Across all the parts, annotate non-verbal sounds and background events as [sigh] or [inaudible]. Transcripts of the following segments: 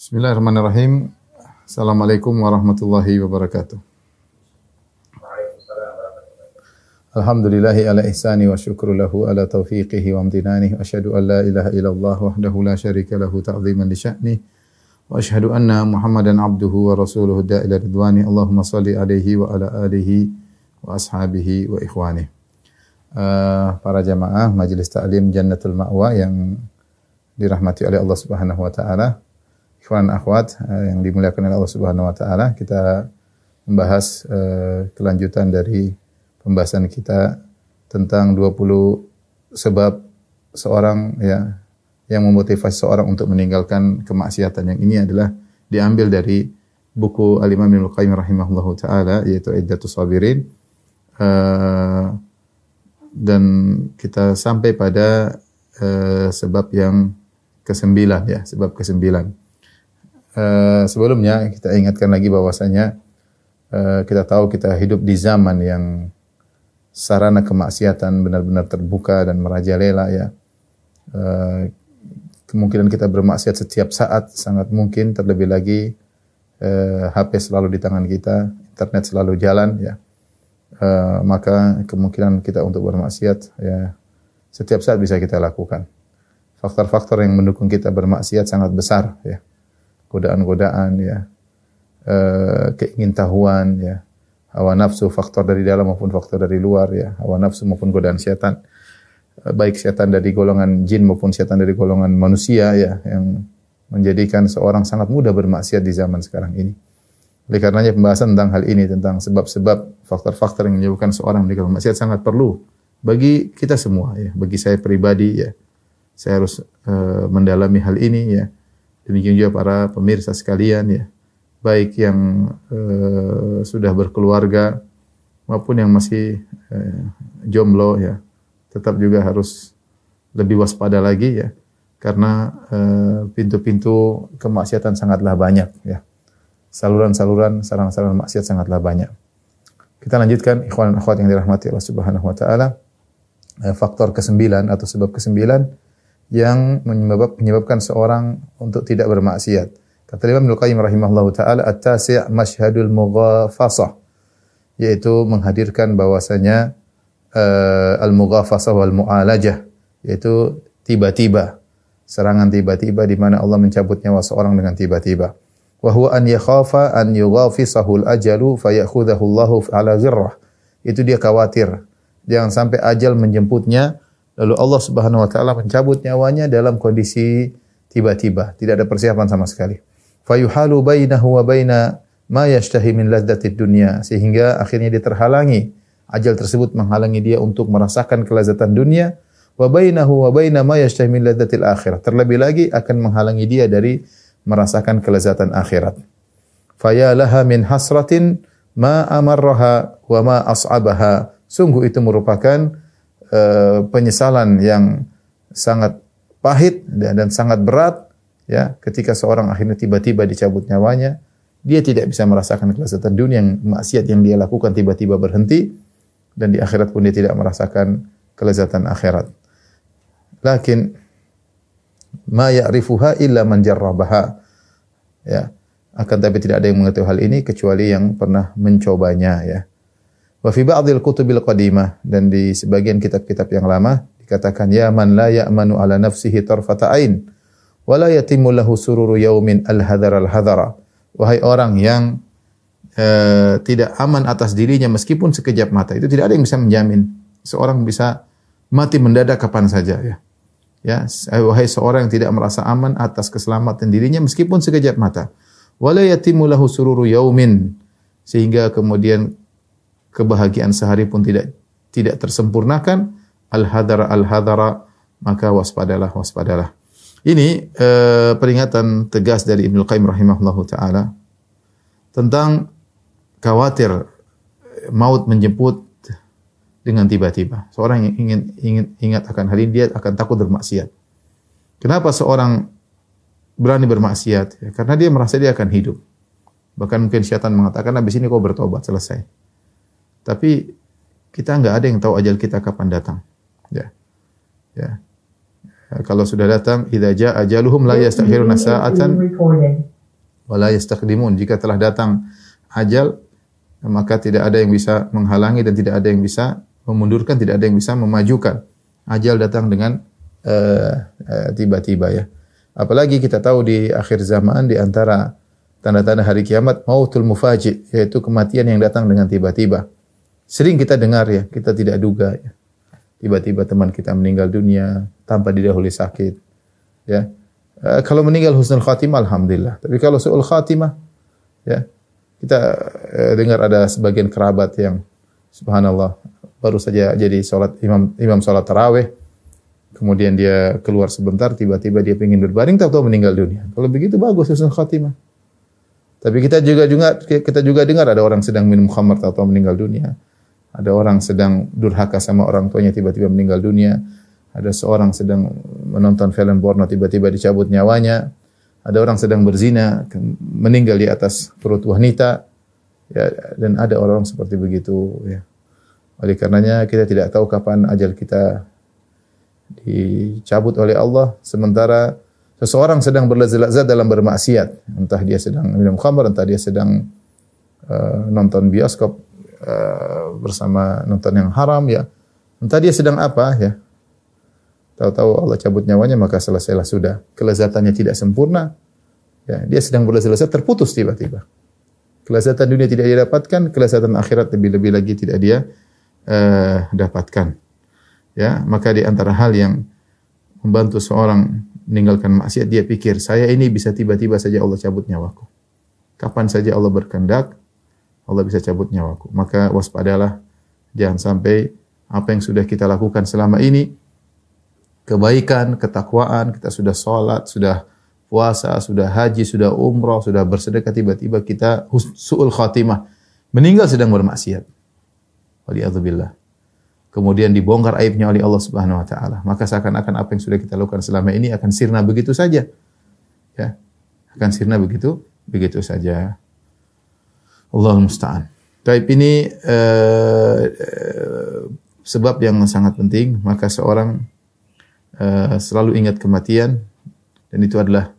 Bismillahirrahmanirrahim. Assalamualaikum warahmatullahi wabarakatuh. Alhamdulillahi ala ihsani wa syukru lahu ala taufiqihi wa amtinani asyhadu an la ilaha illallah wahdahu la syarika lahu ta'ziman li sya'ni wa asyhadu anna Muhammadan abduhu wa rasuluhu da'ila ridwani Allahumma salli alaihi wa ala alihi wa ashabihi wa ikhwani. Uh, para jamaah Majelis Ta'lim Jannatul Ma'wa yang dirahmati oleh Allah Subhanahu wa taala. Ikhwan akhwat uh, yang dimuliakan oleh Allah Subhanahu wa taala, kita membahas uh, kelanjutan dari pembahasan kita tentang 20 sebab seorang ya yang memotivasi seorang untuk meninggalkan kemaksiatan. Yang ini adalah diambil dari buku Al-Imam Ibnu Qayyim rahimahullahu taala yaitu Iddatus Sabirin. Uh, dan kita sampai pada uh, sebab yang kesembilan ya, sebab kesembilan. Uh, sebelumnya kita ingatkan lagi bahwasanya uh, kita tahu kita hidup di zaman yang sarana kemaksiatan benar-benar terbuka dan merajalela ya. Uh, kemungkinan kita bermaksiat setiap saat sangat mungkin terlebih lagi uh, HP selalu di tangan kita, internet selalu jalan ya. Uh, maka kemungkinan kita untuk bermaksiat ya setiap saat bisa kita lakukan. Faktor-faktor yang mendukung kita bermaksiat sangat besar ya. Godaan-godaan ya. Uh, keingintahuan ya hawa nafsu faktor dari dalam maupun faktor dari luar ya hawa nafsu maupun godaan setan eh, baik setan dari golongan jin maupun setan dari golongan manusia ya yang menjadikan seorang sangat mudah bermaksiat di zaman sekarang ini. Oleh karenanya pembahasan tentang hal ini tentang sebab-sebab faktor-faktor yang menyebabkan seorang meninggalkan maksiat sangat perlu bagi kita semua ya, bagi saya pribadi ya. Saya harus uh, mendalami hal ini ya. Demikian juga para pemirsa sekalian ya. Baik yang uh, sudah berkeluarga maupun yang masih uh, jomblo ya tetap juga harus lebih waspada lagi ya. Karena eh, pintu-pintu uh, kemaksiatan sangatlah banyak ya. Saluran-saluran sarang-sarang maksiat sangatlah banyak. Kita lanjutkan ikhwan dan akhwat yang dirahmati Allah Subhanahu wa taala. Faktor kesembilan atau sebab kesembilan yang menyebabkan seorang untuk tidak bermaksiat Kata Imam Ibnu Qayyim rahimahullah taala at-tasi' masyhadul mughafasah yaitu menghadirkan bahwasanya uh, al-mughafasah wal mu'alajah yaitu tiba-tiba serangan tiba-tiba di mana Allah mencabut nyawa seorang dengan tiba-tiba. Wa an yakhafa an yughafisahu al-ajalu fayakhudhahu Allahu ala ghirrah. Itu dia khawatir jangan sampai ajal menjemputnya lalu Allah Subhanahu wa taala mencabut nyawanya dalam kondisi tiba-tiba, tidak ada persiapan sama sekali. Fayuhalu bainahu wa baina ma yashtahi min ladzatid dunya. Sehingga akhirnya dia terhalangi. Ajal tersebut menghalangi dia untuk merasakan kelezatan dunia. Wa bainahu wa baina ma yashtahi min ladzatil akhirah. Terlebih lagi akan menghalangi dia dari merasakan kelezatan akhirat. Faya laha min hasratin ma amarraha wa ma as'abaha. Sungguh itu merupakan uh, penyesalan yang sangat pahit dan, dan sangat berat ya ketika seorang akhirnya tiba-tiba dicabut nyawanya dia tidak bisa merasakan kelezatan dunia yang maksiat yang dia lakukan tiba-tiba berhenti dan di akhirat pun dia tidak merasakan kelezatan akhirat. Lakin ma ya'rifuha illa man jarrabaha. Ya akan tapi tidak ada yang mengetahui hal ini kecuali yang pernah mencobanya ya wa fi ba'dil kutubil qadimah dan di sebagian kitab-kitab yang lama dikatakan ya man la ya'manu ala nafsihi tarfata ain wala yatimmu lahu sururu yaumin al-hadar al-hadara. Wahai orang yang uh, tidak aman atas dirinya meskipun sekejap mata. Itu tidak ada yang bisa menjamin. Seorang bisa mati mendadak kapan saja ya. Ya, wahai seorang yang tidak merasa aman atas keselamatan dirinya meskipun sekejap mata. Wala yatimmu lahu sururu yaumin sehingga kemudian kebahagiaan sehari pun tidak tidak tersempurnakan al-hadara al-hadara maka waspadalah waspadalah. Ini eh, peringatan tegas dari Ibnu Qayyim rahimahullahu taala tentang khawatir maut menjemput dengan tiba-tiba. Seorang yang ingin ingin ingat akan hal ini dia akan takut bermaksiat. Kenapa seorang berani bermaksiat? Ya, karena dia merasa dia akan hidup. Bahkan mungkin syaitan mengatakan habis ini kau bertobat selesai. Tapi kita nggak ada yang tahu ajal kita kapan datang. Ya. Ya kalau sudah datang idza ajaluhum la yastakhiruna sa'atan wa la yastaqdimun. Jika telah datang ajal maka tidak ada yang bisa menghalangi dan tidak ada yang bisa memundurkan, tidak ada yang bisa memajukan. Ajal datang dengan uh, uh, tiba-tiba ya. Apalagi kita tahu di akhir zaman di antara tanda-tanda hari kiamat mautul mufaji yaitu kematian yang datang dengan tiba-tiba. Sering kita dengar ya, kita tidak duga ya tiba-tiba teman kita meninggal dunia tanpa didahului sakit. Ya. E, kalau meninggal husnul khatimah alhamdulillah. Tapi kalau suul khatimah ya kita e, dengar ada sebagian kerabat yang subhanallah baru saja jadi salat imam imam salat tarawih kemudian dia keluar sebentar tiba-tiba dia ingin berbaring tahu-tahu meninggal dunia. Kalau begitu bagus husnul khatimah. Tapi kita juga juga kita juga dengar ada orang sedang minum khamar tahu-tahu meninggal dunia. Ada orang sedang durhaka sama orang tuanya tiba-tiba meninggal dunia. Ada seorang sedang menonton film porno tiba-tiba dicabut nyawanya. Ada orang sedang berzina meninggal di atas perut wanita. Ya, dan ada orang seperti begitu ya. Oleh karenanya kita tidak tahu kapan ajal kita dicabut oleh Allah sementara seseorang sedang berlezat dalam bermaksiat entah dia sedang minum khamr entah dia sedang uh, nonton bioskop Eh, bersama nonton yang haram ya. Entah dia sedang apa ya. Tahu-tahu Allah cabut nyawanya maka selesailah sudah. Kelezatannya tidak sempurna. Ya, dia sedang berlezat terputus tiba-tiba. Kelezatan dunia tidak dia dapatkan, kelezatan akhirat lebih-lebih lagi tidak dia uh, dapatkan. Ya, maka di antara hal yang membantu seorang meninggalkan maksiat dia pikir saya ini bisa tiba-tiba saja Allah cabut nyawaku. Kapan saja Allah berkehendak, Allah bisa cabut nyawaku. Maka waspadalah jangan sampai apa yang sudah kita lakukan selama ini kebaikan, ketakwaan, kita sudah sholat, sudah puasa, sudah haji, sudah umrah, sudah bersedekah tiba-tiba kita suul khatimah meninggal sedang bermaksiat. Waliyadzubillah. Kemudian dibongkar aibnya oleh Allah Subhanahu wa taala. Maka seakan-akan apa yang sudah kita lakukan selama ini akan sirna begitu saja. Ya. Akan sirna begitu begitu saja. Allah musta'an. Taib ini uh, uh, sebab yang sangat penting, maka seorang uh, selalu ingat kematian dan itu adalah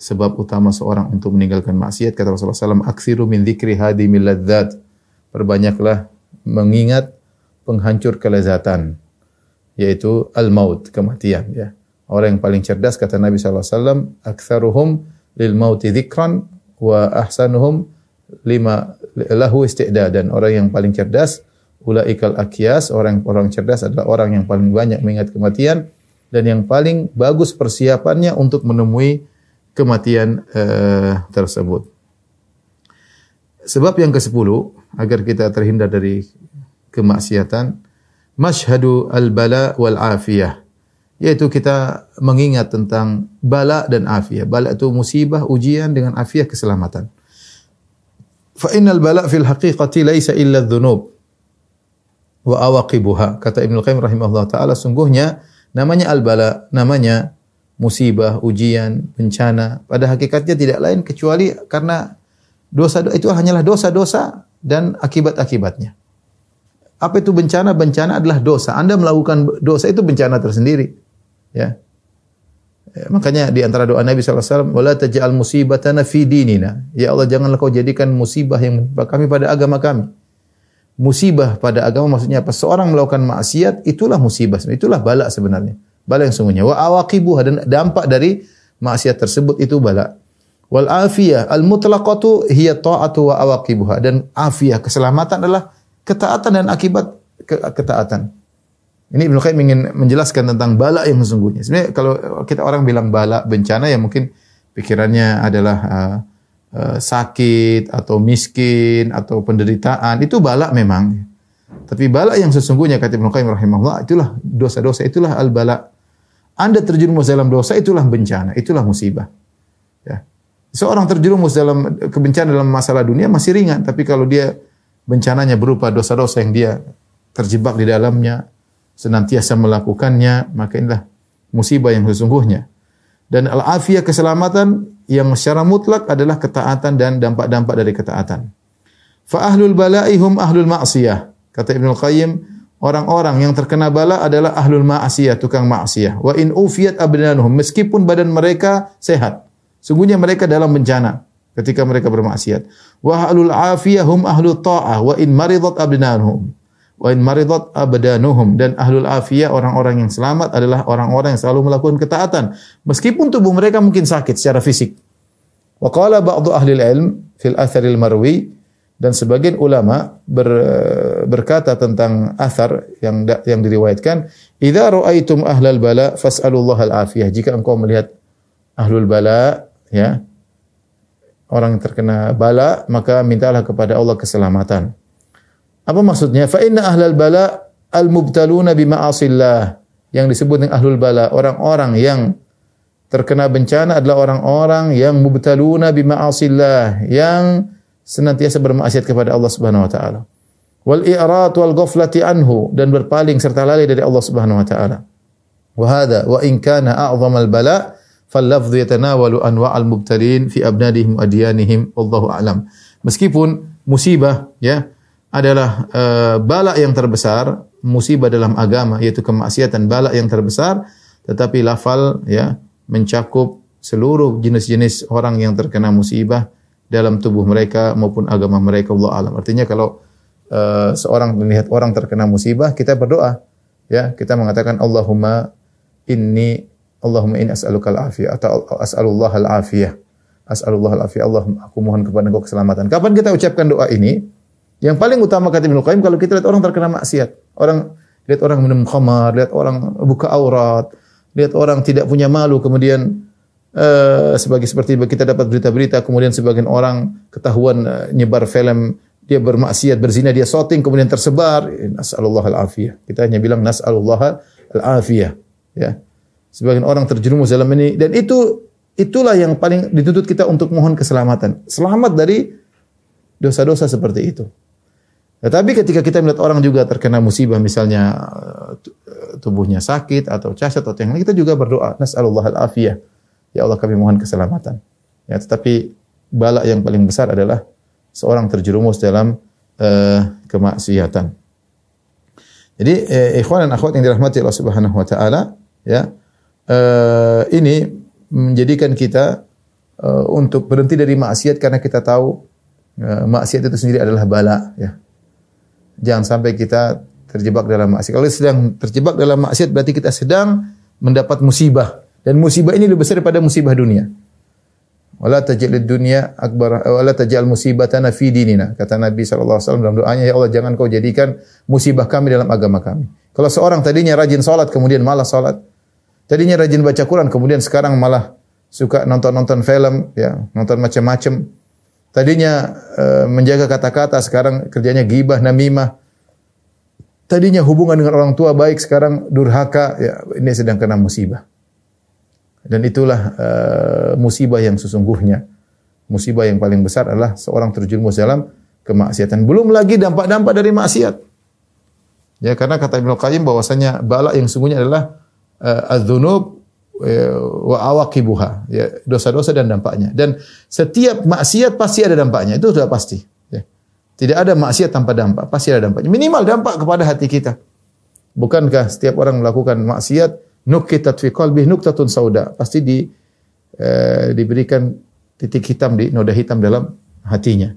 sebab utama seorang untuk meninggalkan maksiat. Kata Rasulullah SAW aksiru min dzikri hadimil ladzat perbanyaklah mengingat penghancur kelezatan yaitu al maut kematian ya. Orang yang paling cerdas kata Nabi SAW aktsaruhum lil mauti dzikran wa ahsanuhum lima lahu dan orang yang paling cerdas ulaikal akyas orang orang cerdas adalah orang yang paling banyak mengingat kematian dan yang paling bagus persiapannya untuk menemui kematian uh, tersebut. Sebab yang ke-10 agar kita terhindar dari kemaksiatan masyhadu al-bala wal afiyah yaitu kita mengingat tentang bala dan afiyah. Bala itu musibah, ujian dengan afiyah keselamatan. Fa innal bala fil haqiqati laisa illa dzunub wa awaqibuha. Kata Ibnu Qayyim rahimahullah taala sungguhnya namanya al bala, namanya musibah, ujian, bencana. Pada hakikatnya tidak lain kecuali karena dosa itu hanyalah dosa-dosa dan akibat-akibatnya. Apa itu bencana? Bencana adalah dosa. Anda melakukan dosa itu bencana tersendiri. Ya. Ya, makanya di antara doa Nabi SAW, "Wala taj'al musibatana fi dinina." Ya Allah, janganlah kau jadikan musibah yang menimpa kami pada agama kami. Musibah pada agama maksudnya apa? Seorang melakukan maksiat, itulah musibah, itulah bala sebenarnya. Bala yang sungguhnya. Wa awaqibuha dan dampak dari maksiat tersebut itu bala. Wal afiyah al mutlaqatu hiya ta'atu wa awaqibuha dan afiyah keselamatan adalah ketaatan dan akibat ketaatan. Ini Ibnu Qayyim ingin menjelaskan tentang bala yang sesungguhnya. Sebenarnya kalau kita orang bilang bala bencana ya mungkin pikirannya adalah uh, uh, sakit atau miskin atau penderitaan itu bala memang. Tapi bala yang sesungguhnya kata Ibnu Qayyim rahimahullah itulah dosa-dosa itulah al bala. Anda terjerumus dalam dosa itulah bencana, itulah musibah. Ya. Seorang terjerumus dalam kebencanaan dalam masalah dunia masih ringan, tapi kalau dia bencananya berupa dosa-dosa yang dia terjebak di dalamnya, senantiasa melakukannya, maka inilah musibah yang sesungguhnya. Dan al-afiyah keselamatan yang secara mutlak adalah ketaatan dan dampak-dampak dari ketaatan. Fa ahlul bala'i hum ahlul ma'siyah. Kata Ibnu Qayyim, orang-orang yang terkena bala adalah ahlul ma'asiyah, tukang ma'asiyah. Wa in ufiyat abdanuhum, meskipun badan mereka sehat. Sungguhnya mereka dalam bencana ketika mereka bermaksiat. Wa ahlul afiyah hum ahlut ta'ah wa in maridat abdanuhum. Wa in maridat abdanuhum dan ahlul afiyah orang-orang yang selamat adalah orang-orang yang selalu melakukan ketaatan meskipun tubuh mereka mungkin sakit secara fisik. Wa qala ba'du ahli ilm fil atharil marwi dan sebagian ulama ber, berkata tentang athar yang yang diriwayatkan, "Idza ra'aitum ahlal bala fas'alullaha al-afiyah." Jika engkau melihat ahlul bala, ya, orang yang terkena bala, maka mintalah kepada Allah keselamatan. Apa maksudnya? Fa inna ahlal bala al-mubtaluna bima'asillah. Yang disebut dengan ahlul bala, orang-orang yang terkena bencana adalah orang-orang yang mubtaluna bima'asillah, yang senantiasa bermaksiat kepada Allah Subhanahu wa taala. Wal i'rad wal ghaflati anhu dan berpaling serta lalai dari Allah Subhanahu wa taala. Wa hadha wa in kana a'zam al bala fal lafdhu yatanawalu anwa' al mubtalin fi abnadihim adyanihim wallahu a'lam. Meskipun musibah ya adalah uh, bala yang terbesar, musibah dalam agama yaitu kemaksiatan bala yang terbesar, tetapi lafal ya mencakup seluruh jenis-jenis orang yang terkena musibah dalam tubuh mereka maupun agama mereka Allah alam. Artinya kalau uh, seorang melihat orang terkena musibah, kita berdoa. Ya, kita mengatakan Allahumma inni Allahumma inni as'aluka al-afiyah atau as'alullah al-afiyah. As'alullah al-afiyah. Allah aku mohon kepada Engkau keselamatan. Kapan kita ucapkan doa ini? Yang paling utama kata Ibnu Qayyim kalau kita lihat orang terkena maksiat, orang lihat orang minum khamar, lihat orang buka aurat, lihat orang tidak punya malu kemudian uh, sebagai seperti kita dapat berita-berita kemudian sebagian orang ketahuan uh, nyebar film dia bermaksiat berzina dia shooting kemudian tersebar nasallallahu al-afiyah. Kita hanya bilang nasallallahu al-afiyah. Ya. Sebagian orang terjerumus dalam ini dan itu itulah yang paling dituntut kita untuk mohon keselamatan. Selamat dari dosa-dosa seperti itu tetapi ketika kita melihat orang juga terkena musibah misalnya eh, tubuhnya sakit atau cacat atau yang lain kita juga berdoa nasallallahu al-afiyah Ya Allah kami mohon keselamatan. Ya, tetapi bala yang paling besar adalah seorang terjerumus dalam uh, kemaksiatan. Jadi eh, ikhwan dan akhwat yang dirahmati Allah Subhanahu wa taala, ya. Uh, ini menjadikan kita uh, untuk berhenti dari maksiat karena kita tahu uh, maksiat itu sendiri adalah bala, ya. Jangan sampai kita terjebak dalam maksiat. Kalau sedang terjebak dalam maksiat berarti kita sedang mendapat musibah. Dan musibah ini lebih besar daripada musibah dunia. Wala taj'al dunya akbar wala taj'al musibatana fi dinina. Kata Nabi sallallahu dalam doanya, ya Allah jangan kau jadikan musibah kami dalam agama kami. Kalau seorang tadinya rajin salat kemudian malah salat. Tadinya rajin baca Quran kemudian sekarang malah suka nonton-nonton film, ya, nonton macam-macam. Tadinya uh, menjaga kata-kata, sekarang kerjanya gibah, namimah. Tadinya hubungan dengan orang tua baik, sekarang durhaka, ya ini sedang kena musibah. Dan itulah uh, musibah yang sesungguhnya. Musibah yang paling besar adalah seorang terjerumus dalam kemaksiatan. Belum lagi dampak-dampak dari maksiat. Ya, karena kata Ibnu Qayyim bahwasanya bala yang sesungguhnya adalah uh, adzunub eh, wa awaqibuha, ya, dosa-dosa dan dampaknya. Dan setiap maksiat pasti ada dampaknya, itu sudah pasti. Ya. Tidak ada maksiat tanpa dampak, pasti ada dampaknya. Minimal dampak kepada hati kita. Bukankah setiap orang melakukan maksiat nukitat fi qalbih nuktatun sauda. Pasti di eh, diberikan titik hitam di noda hitam dalam hatinya.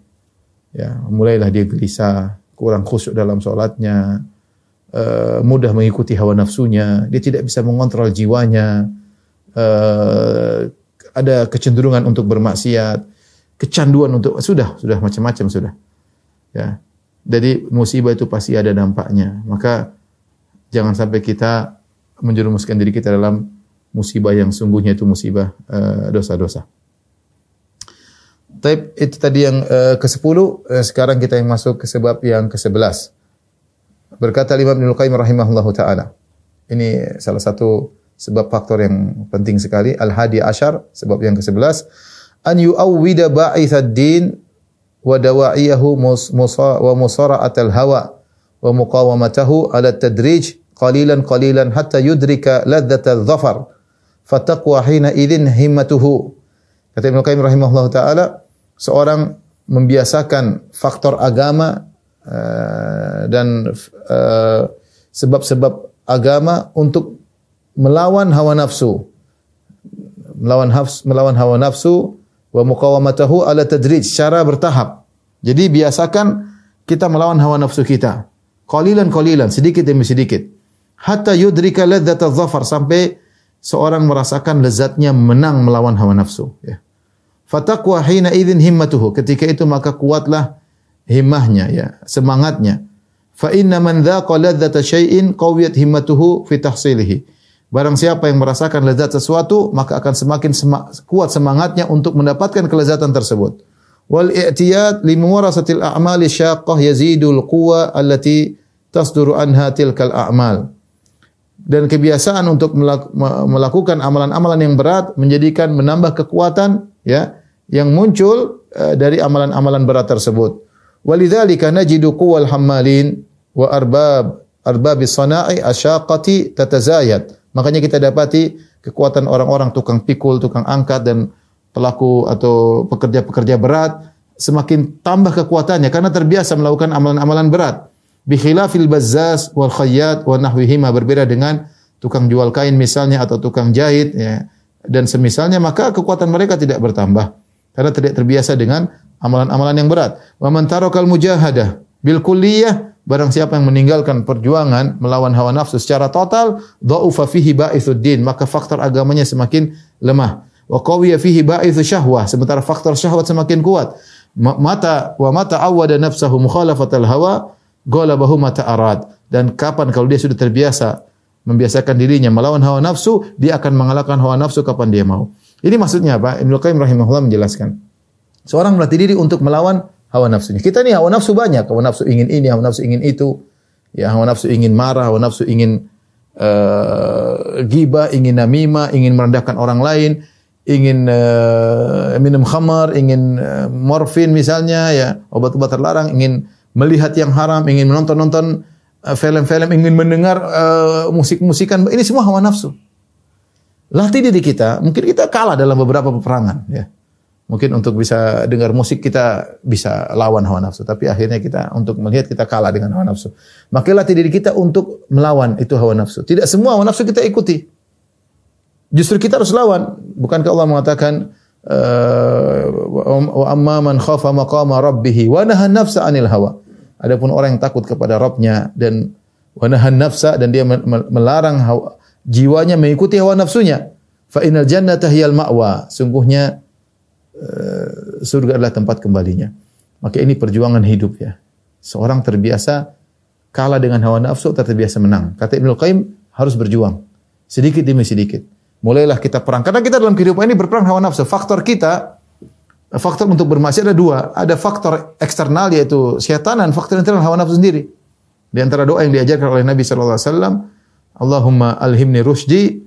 Ya, mulailah dia gelisah, kurang khusyuk dalam sholatnya, eh, mudah mengikuti hawa nafsunya, dia tidak bisa mengontrol jiwanya, eh, ada kecenderungan untuk bermaksiat, kecanduan untuk sudah sudah macam-macam sudah. Ya. Jadi musibah itu pasti ada dampaknya. Maka jangan sampai kita menjerumuskan diri kita dalam musibah yang sungguhnya itu musibah uh, dosa-dosa. Tapi itu tadi yang uh, ke-10, uh, sekarang kita yang masuk ke sebab yang ke-11. Berkata Imam Ibnu Qayyim rahimahullahu taala. Ini salah satu sebab faktor yang penting sekali. Al-hadi ashar sebab yang ke-11 an yu'awwida ba'ithad din wa dawa'iyahu musa wa musara'atal hawa wa muqawamatahu ala tadrij qalilan qalilan hatta yudrika ladzata dhafar. Fataqwa hina idzin himmatuhu. Kata Ibnu Qayyim rahimahullah taala seorang membiasakan faktor agama uh, dan uh, sebab-sebab agama untuk melawan hawa nafsu. Melawan hafs, melawan hawa nafsu wa muqawamatahu ala tadrij secara bertahap. Jadi biasakan kita melawan hawa nafsu kita. Qalilan qalilan, sedikit demi sedikit. Hatta yudrika ladzata dhafar sampai seorang merasakan lezatnya menang melawan hawa nafsu, ya. Fataqwa hina idzin himmatuhu. Ketika itu maka kuatlah himmahnya ya, semangatnya. Fa inna man dzaqa ladzata syai'in qawiyat himmatuhu fi tahsilihi. Barang siapa yang merasakan lezat sesuatu, maka akan semakin sema kuat semangatnya untuk mendapatkan kelezatan tersebut. Wal i'tiyad li muwarasatil a'mali syaqqah yazidul quwa allati tasduru anha tilkal a'mal. Dan kebiasaan untuk melakukan amalan-amalan yang berat menjadikan menambah kekuatan ya yang muncul uh, dari amalan-amalan berat tersebut. Walidzalika najidu quwwal hammalin wa arbab arbabis sana'i asyaqati tatazayad. Makanya kita dapati kekuatan orang-orang tukang pikul, tukang angkat dan pelaku atau pekerja-pekerja berat semakin tambah kekuatannya karena terbiasa melakukan amalan-amalan berat. Bi khilafil bazzaz wal khayyat wa nahwihima berbeda dengan tukang jual kain misalnya atau tukang jahit ya dan semisalnya maka kekuatan mereka tidak bertambah karena tidak terbiasa dengan amalan-amalan yang berat. Wa man mujahadah bil kulliyah barang siapa yang meninggalkan perjuangan melawan hawa nafsu secara total, dhaufa fihi ba'ithuddin, maka faktor agamanya semakin lemah. Wa qawiya fihi ba'ithu syahwah, sementara faktor syahwat semakin kuat. Mata wa mata awwada nafsahu mukhalafatal hawa, ghalabahu mata arad. Dan kapan kalau dia sudah terbiasa membiasakan dirinya melawan hawa nafsu, dia akan mengalahkan hawa nafsu kapan dia mau. Ini maksudnya apa? Ibnu Qayyim rahimahullah menjelaskan. Seorang melatih diri untuk melawan hawa nafsunya. Kita nih hawa nafsu banyak. Hawa nafsu ingin ini, hawa nafsu ingin itu. Ya, hawa nafsu ingin marah, hawa nafsu ingin uh, gibah, ingin namimah, ingin merendahkan orang lain, ingin uh, minum khamar, ingin uh, morfin misalnya, ya obat-obat terlarang, ingin melihat yang haram, ingin menonton-nonton film-film, ingin mendengar uh, musik-musikan. Ini semua hawa nafsu. Latih diri kita, mungkin kita kalah dalam beberapa peperangan, ya. Mungkin untuk bisa dengar musik kita bisa lawan hawa nafsu, tapi akhirnya kita untuk melihat kita kalah dengan hawa nafsu. Maka latih diri kita untuk melawan itu hawa nafsu. Tidak semua hawa nafsu kita ikuti. Justru kita harus lawan. Bukankah Allah mengatakan eh, wa amma man khafa maqama rabbih wa nahan nafsa anil hawa. Adapun orang yang takut kepada Rabbnya dan wa nahan nafsa dan dia melarang hawa, jiwanya mengikuti hawa nafsunya. Fa innal jannata hiyal ma'wa. Sungguhnya uh, surga adalah tempat kembalinya. Maka ini perjuangan hidup ya. Seorang terbiasa kalah dengan hawa nafsu terbiasa menang. Kata Ibnu Qayyim harus berjuang sedikit demi sedikit. Mulailah kita perang karena kita dalam kehidupan ini berperang hawa nafsu. Faktor kita faktor untuk bermaksiat ada dua. Ada faktor eksternal yaitu syaitan dan faktor internal hawa nafsu sendiri. Di antara doa yang diajarkan oleh Nabi wasallam, Allahumma alhimni rusdi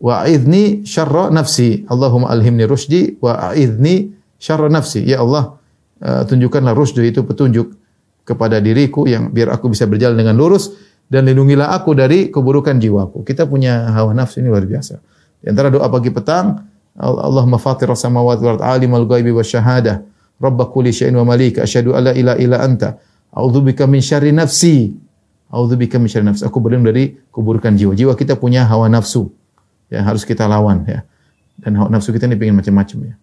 wa a'idni syarra nafsi. Allahumma alhimni rusdi wa a'idni syarra nafsi. Ya Allah, uh, tunjukkanlah rusdu itu petunjuk kepada diriku yang biar aku bisa berjalan dengan lurus dan lindungilah aku dari keburukan jiwaku. Kita punya hawa nafsu ini luar biasa. Di antara doa pagi petang, Allahumma fatir samawati wal alimul ghaibi wasyahadah, rabb kulli syai'in wa malika, asyhadu alla ilaha illa anta, a'udzubika min syarri nafsi A'udzubika min syarri nafsi. Aku berlindung dari keburukan jiwa. Jiwa kita punya hawa nafsu yang harus kita lawan ya. Dan hawa nafsu kita ini pingin macam-macam ya.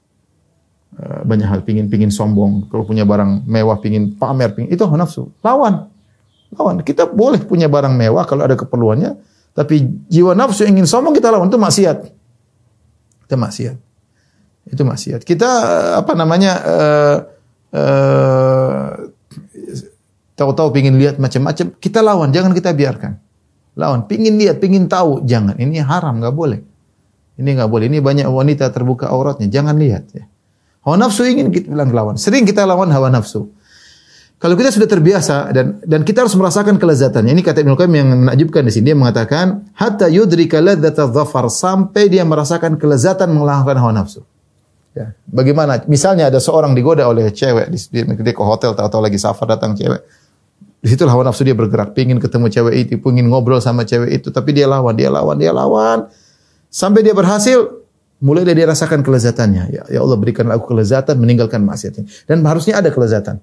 Eh, banyak hal pingin pingin sombong, kalau punya barang mewah pingin pamer, pingin itu hawa nafsu. Lawan. Lawan. Kita boleh punya barang mewah kalau ada keperluannya, tapi jiwa nafsu ingin sombong kita lawan itu maksiat. Itu maksiat. Itu maksiat. Kita apa namanya uh, uh, Tahu-tahu pingin lihat macam-macam, kita lawan, jangan kita biarkan. Lawan, pingin lihat, pingin tahu, jangan. Ini haram, nggak boleh. Ini nggak boleh. Ini banyak wanita terbuka auratnya, jangan lihat. Ya. Hawa nafsu ingin kita bilang lawan. Sering kita lawan hawa nafsu. Kalau kita sudah terbiasa dan dan kita harus merasakan kelezatannya. Ini kata Ibnu Qayyim yang menakjubkan di sini. Dia mengatakan, hatta yudrika ladzata dhafar sampai dia merasakan kelezatan mengalahkan hawa nafsu. Ya. Bagaimana? Misalnya ada seorang digoda oleh cewek di, di, di hotel atau lagi safar datang cewek. Di situ hawa nafsu dia bergerak, pingin ketemu cewek itu, pingin ngobrol sama cewek itu, tapi dia lawan, dia lawan, dia lawan. Sampai dia berhasil, mulai dia rasakan kelezatannya. Ya, ya Allah berikan aku kelezatan meninggalkan maksiat ini. Dan harusnya ada kelezatan.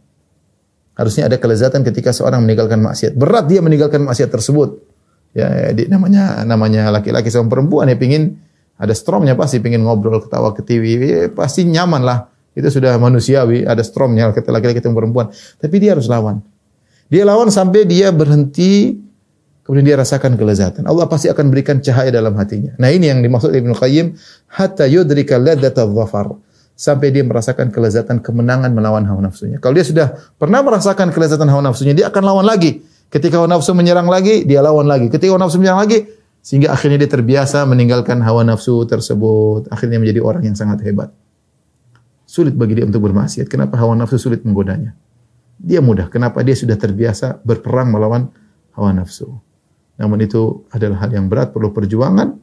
Harusnya ada kelezatan ketika seorang meninggalkan maksiat. Berat dia meninggalkan maksiat tersebut. Ya, di, namanya namanya laki-laki sama perempuan ya pingin ada stromnya pasti pingin ngobrol ketawa ke TV ya, pasti nyaman lah itu sudah manusiawi ada stromnya laki-laki ketemu perempuan tapi dia harus lawan dia lawan sampai dia berhenti kemudian dia rasakan kelezatan Allah pasti akan berikan cahaya dalam hatinya nah ini yang dimaksud Ibnu Qayyim hatta yudrika ladzata dhafar sampai dia merasakan kelezatan kemenangan melawan hawa nafsunya kalau dia sudah pernah merasakan kelezatan hawa nafsunya dia akan lawan lagi Ketika hawa nafsu menyerang lagi, dia lawan lagi. Ketika hawa nafsu menyerang lagi, sehingga akhirnya dia terbiasa meninggalkan hawa nafsu tersebut. Akhirnya menjadi orang yang sangat hebat. Sulit bagi dia untuk bermaksiat. Kenapa hawa nafsu sulit menggodanya? Dia mudah. Kenapa? Dia sudah terbiasa berperang melawan hawa nafsu. Namun itu adalah hal yang berat, perlu perjuangan.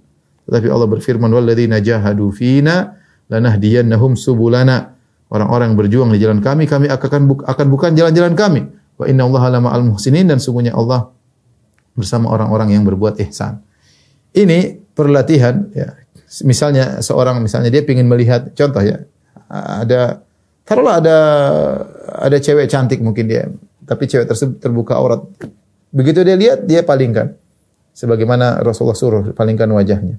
Tetapi Allah berfirman, "Walladzina jahadu fina lanahdiyannahum subulana." Orang-orang yang berjuang di jalan kami, kami akan bu akan bukan jalan-jalan kami. Wa inna Allah lama al muhsinin dan sungguhnya Allah bersama orang-orang yang berbuat ihsan. Ini perlatihan ya. Misalnya seorang misalnya dia ingin melihat contoh ya ada taruhlah ada ada cewek cantik mungkin dia, tapi cewek tersebut terbuka aurat. Begitu dia lihat dia palingkan. Sebagaimana Rasulullah suruh palingkan wajahnya.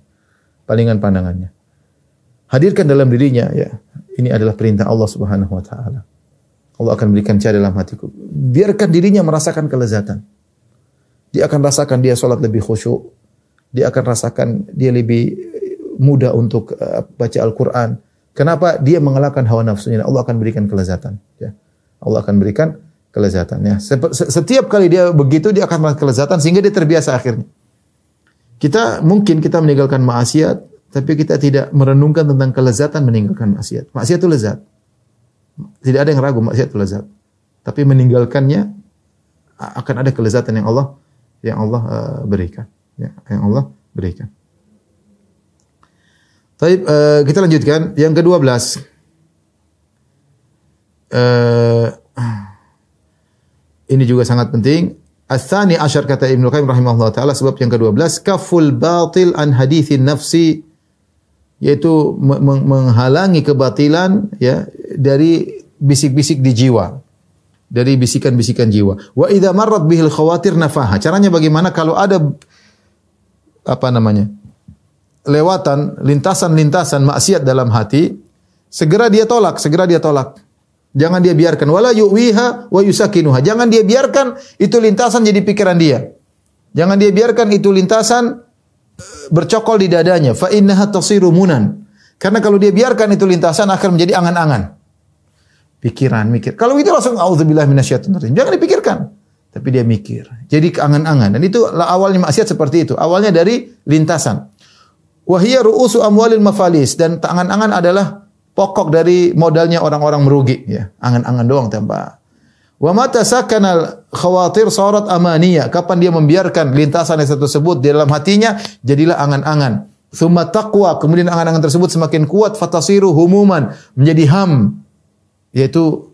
Palingkan pandangannya. Hadirkan dalam dirinya ya. Ini adalah perintah Allah Subhanahu wa taala. Allah akan berikan cahaya dalam hatiku. Biarkan dirinya merasakan kelezatan. Dia akan rasakan dia sholat lebih khusyuk. Dia akan rasakan dia lebih mudah untuk uh, baca Al-Quran. Kenapa? Dia mengalahkan hawa nafsunya. Allah akan berikan kelezatan. Ya. Allah akan berikan kelezatan. Ya. Setiap kali dia begitu, dia akan merasakan kelezatan sehingga dia terbiasa akhirnya. Kita mungkin kita meninggalkan maksiat, tapi kita tidak merenungkan tentang kelezatan meninggalkan maksiat. Maksiat itu lezat. Tidak ada yang ragu maksiat itu lezat. Tapi meninggalkannya akan ada kelezatan yang Allah yang Allah uh, berikan, ya, yang Allah berikan. Tapi uh, kita lanjutkan yang ke-12. Uh, ini juga sangat penting. Ats-tsani asyar kata Ibnu Qayyim rahimahullah taala sebab yang ke-12 kaful batil an hadithin nafsi yaitu menghalangi kebatilan ya dari bisik-bisik di jiwa dari bisikan-bisikan jiwa wa idza marrat bihil khawatir nafaha caranya bagaimana kalau ada apa namanya lewatan lintasan-lintasan maksiat dalam hati segera dia tolak segera dia tolak jangan dia biarkan wala yuwiha wa yusakinuha jangan dia biarkan itu lintasan jadi pikiran dia jangan dia biarkan itu lintasan bercokol di dadanya fa innaha tasiru munan. Karena kalau dia biarkan itu lintasan akan menjadi angan-angan. Pikiran, mikir. Kalau itu langsung auzubillah minasyaitonir rajim. Jangan dipikirkan. Tapi dia mikir. Jadi angan-angan. Dan itu awalnya maksiat seperti itu. Awalnya dari lintasan. Wahia ru'usu amwalil mafalis. Dan angan-angan adalah pokok dari modalnya orang-orang merugi. Ya, Angan-angan doang tanpa Wa mata sakanal khawatir sarat amaniya. Kapan dia membiarkan lintasan yang tersebut di dalam hatinya, jadilah angan-angan. Thumma taqwa, kemudian angan-angan tersebut semakin kuat, fatasiru humuman, menjadi ham. Yaitu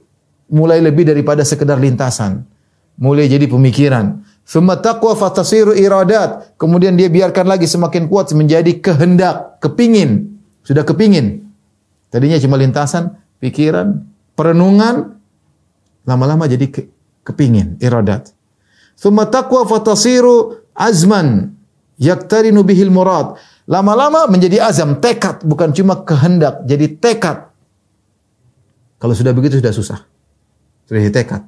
mulai lebih daripada sekedar lintasan. Mulai jadi pemikiran. Thumma taqwa fatasiru iradat. Kemudian dia biarkan lagi semakin kuat menjadi kehendak, kepingin. Sudah kepingin. Tadinya cuma lintasan, pikiran, perenungan, lama-lama jadi ke, kepingin, iradat. Thumma taqwa fatasiru azman yaktarinu bihil murad. Lama-lama menjadi azam, tekad, bukan cuma kehendak, jadi tekad. Kalau sudah begitu sudah susah. Sudah tekad.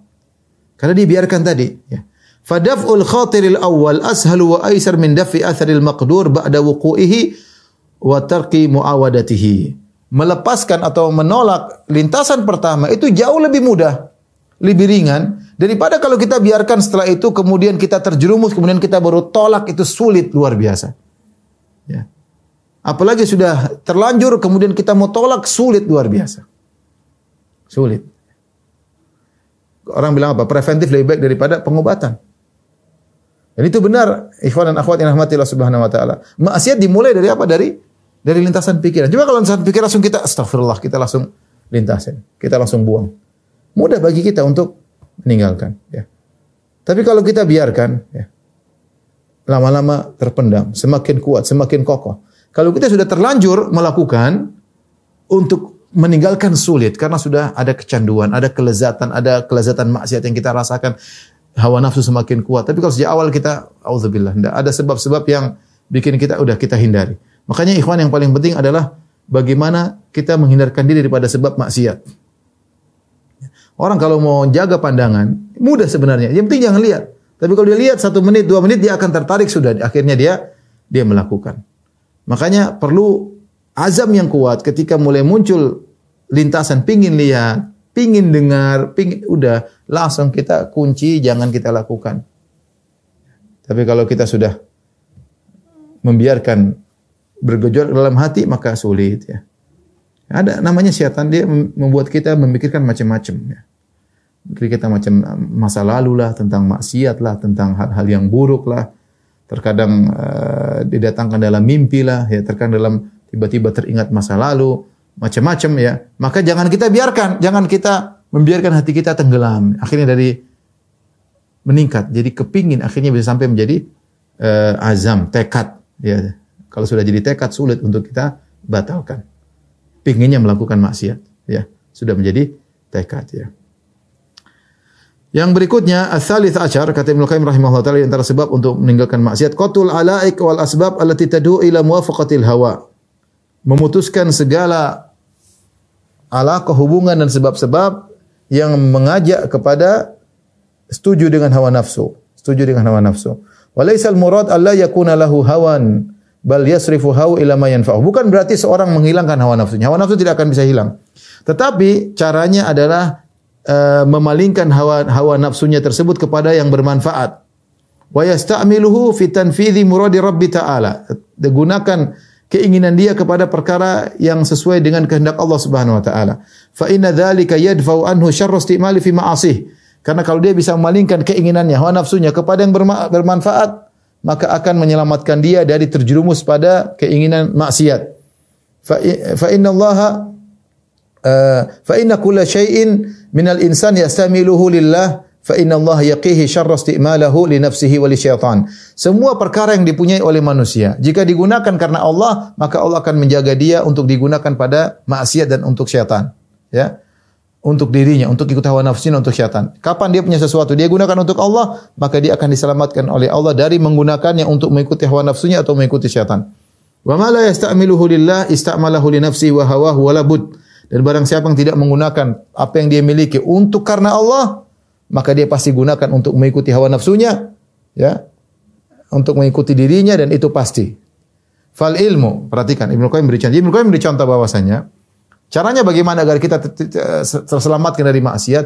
Karena dibiarkan tadi, ya. Fadaf'ul khatiril awal ashalu wa aisar min daf'i atharil maqdur ba'da wuqu'ihi wa tarki muawadatihi. Melepaskan atau menolak lintasan pertama itu jauh lebih mudah lebih ringan daripada kalau kita biarkan setelah itu kemudian kita terjerumus kemudian kita baru tolak itu sulit luar biasa. Ya. Apalagi sudah terlanjur kemudian kita mau tolak sulit luar biasa. Sulit. Orang bilang apa? Preventif lebih baik daripada pengobatan. Dan itu benar, ikhwan dan akhwat yang rahmatillah subhanahu wa ta'ala. Maksiat dimulai dari apa? Dari dari lintasan pikiran. Coba kalau lintasan pikiran langsung kita astagfirullah, kita langsung lintasin. Kita langsung buang. Mudah bagi kita untuk meninggalkan. Ya. Tapi kalau kita biarkan, ya, lama-lama terpendam, semakin kuat, semakin kokoh. Kalau kita sudah terlanjur melakukan, untuk meninggalkan sulit karena sudah ada kecanduan, ada kelezatan, ada kelezatan maksiat yang kita rasakan. Hawa nafsu semakin kuat. Tapi kalau sejak awal kita auzubillah, tidak ada sebab-sebab yang bikin kita udah kita hindari. Makanya ikhwan yang paling penting adalah bagaimana kita menghindarkan diri daripada sebab maksiat. Orang kalau mau jaga pandangan, mudah sebenarnya. Yang penting jangan lihat. Tapi kalau dia lihat satu menit, dua menit, dia akan tertarik sudah. Akhirnya dia dia melakukan. Makanya perlu azam yang kuat ketika mulai muncul lintasan pingin lihat, pingin dengar, pingin udah langsung kita kunci, jangan kita lakukan. Tapi kalau kita sudah membiarkan bergejolak dalam hati maka sulit ya. Ada namanya setan dia membuat kita memikirkan macam-macam ya. Mikir kita macam masa lalu lah, tentang maksiat lah, tentang hal-hal yang buruk lah. Terkadang uh, didatangkan dalam mimpi lah, ya terkadang dalam tiba-tiba teringat masa lalu, macam-macam ya. Maka jangan kita biarkan, jangan kita membiarkan hati kita tenggelam. Akhirnya dari meningkat, jadi kepingin, akhirnya bisa sampai menjadi uh, azam, tekad. Ya, kalau sudah jadi tekad sulit untuk kita batalkan. Pinginnya melakukan maksiat, ya sudah menjadi tekad ya. Yang berikutnya ats-tsalits asyar kata Ibnu Qayyim rahimahullah taala antara sebab untuk meninggalkan maksiat qatul alaik wal asbab allati tad'u ila muwafaqatil hawa. Memutuskan segala alaqah hubungan dan sebab-sebab yang mengajak kepada setuju dengan hawa nafsu, setuju dengan hawa nafsu. Walaisal murad alla yakuna lahu hawan bal yasrifu hawa ila ma yanfa'u. Bukan berarti seorang menghilangkan hawa nafsunya. Hawa nafsu tidak akan bisa hilang. Tetapi caranya adalah uh, memalingkan hawa hawa nafsunya tersebut kepada yang bermanfaat. Wa yasta'miluhu fi tanfidhi muradi Rabbi ta'ala. Digunakan keinginan dia kepada perkara yang sesuai dengan kehendak Allah Subhanahu wa taala. Fa inna dzalika yadfa'u anhu syarra istimali fi ma'asih. Karena kalau dia bisa memalingkan keinginannya, hawa nafsunya kepada yang bermanfaat, maka akan menyelamatkan dia dari terjerumus pada keinginan maksiat. Fa inna Allah uh, fa inna kulla syai'in minal insan yastamiluhu lillah fa inna Allah yaqihi syarra istimalahu li nafsihi wa li syaitan. Semua perkara yang dipunyai oleh manusia, jika digunakan karena Allah, maka Allah akan menjaga dia untuk digunakan pada maksiat dan untuk syaitan. Ya. Untuk dirinya, untuk ikut hawa nafsunya, untuk syaitan. Kapan dia punya sesuatu, dia gunakan untuk Allah, maka dia akan diselamatkan oleh Allah dari menggunakannya untuk mengikuti hawa nafsunya atau mengikuti syaitan. Wa ma la yasta'miluhu lillah ista'malahu li nafsihi wa hawahu wa labud. Dan barang siapa yang tidak menggunakan apa yang dia miliki untuk karena Allah, maka dia pasti gunakan untuk mengikuti hawa nafsunya, ya. Untuk mengikuti dirinya dan itu pasti. Fal ilmu, perhatikan Ibnu Qayyim beri contoh. Ibnu Qayyim beri contoh bahwasanya caranya bagaimana agar kita terselamatkan dari maksiat?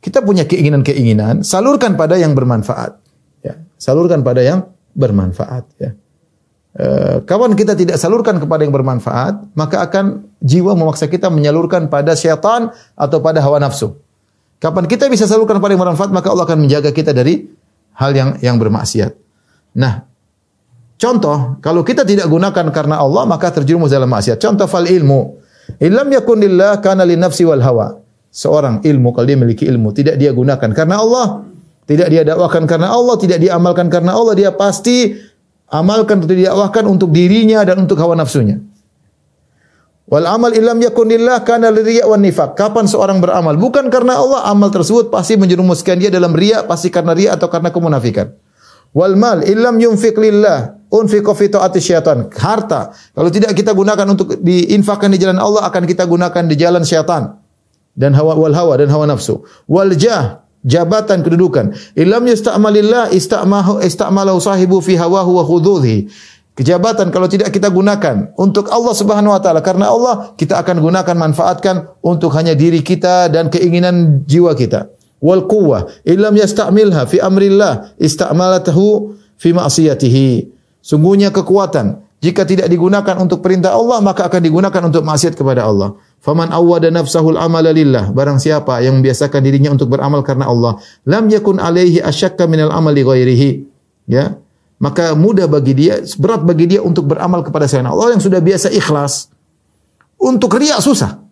Kita punya keinginan-keinginan, salurkan pada yang bermanfaat. Ya, salurkan pada yang bermanfaat, ya. Eh, kawan kita tidak salurkan kepada yang bermanfaat, maka akan jiwa memaksa kita menyalurkan pada syaitan atau pada hawa nafsu. Kapan kita bisa salurkan pada yang bermanfaat, maka Allah akan menjaga kita dari hal yang yang bermaksiat. Nah, contoh, kalau kita tidak gunakan karena Allah, maka terjerumus dalam maksiat. Contoh fal ilmu. Illam yakun lillah kana li nafsi wal hawa. Seorang ilmu kalau dia memiliki ilmu tidak dia gunakan karena Allah, tidak dia dakwakan karena Allah, tidak dia amalkan karena Allah, dia pasti amalkan atau didakwahkan untuk dirinya dan untuk hawa nafsunya. Wal amal illam yakun lillah kana liriya wan nifaq. Kapan seorang beramal bukan karena Allah, amal tersebut pasti menjerumuskan dia dalam riya, pasti karena riya atau karena kemunafikan. Wal mal illam yunfiq lillah unfiqa fi taati syaitan. Harta kalau tidak kita gunakan untuk diinfakkan di jalan Allah akan kita gunakan di jalan syaitan dan hawa wal hawa dan hawa nafsu. Wal jah jabatan kedudukan. Ilam yasta'malillah ista'mahu ista'malahu sahibu fi hawahu wa khududhi. Kejabatan kalau tidak kita gunakan untuk Allah Subhanahu wa taala karena Allah kita akan gunakan manfaatkan untuk hanya diri kita dan keinginan jiwa kita. Wal quwwah illam yasta'milha fi amrillah ista'malatahu fi ma'siyatihi. Sungguhnya kekuatan jika tidak digunakan untuk perintah Allah maka akan digunakan untuk maksiat kepada Allah. Faman awwada nafsahul amala lillah. Barang siapa yang membiasakan dirinya untuk beramal karena Allah, lam yakun alaihi asyakka minal amali ghairihi. Ya. Maka mudah bagi dia, berat bagi dia untuk beramal kepada selain Allah yang sudah biasa ikhlas. Untuk riak susah.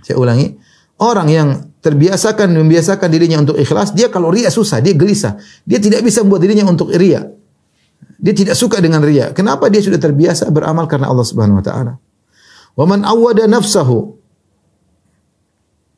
Saya ulangi, orang yang terbiasakan membiasakan dirinya untuk ikhlas, dia kalau riak susah, dia gelisah. Dia tidak bisa membuat dirinya untuk riak. Dia tidak suka dengan riak. Kenapa dia sudah terbiasa beramal karena Allah Subhanahu wa taala? Wa man awwada nafsahu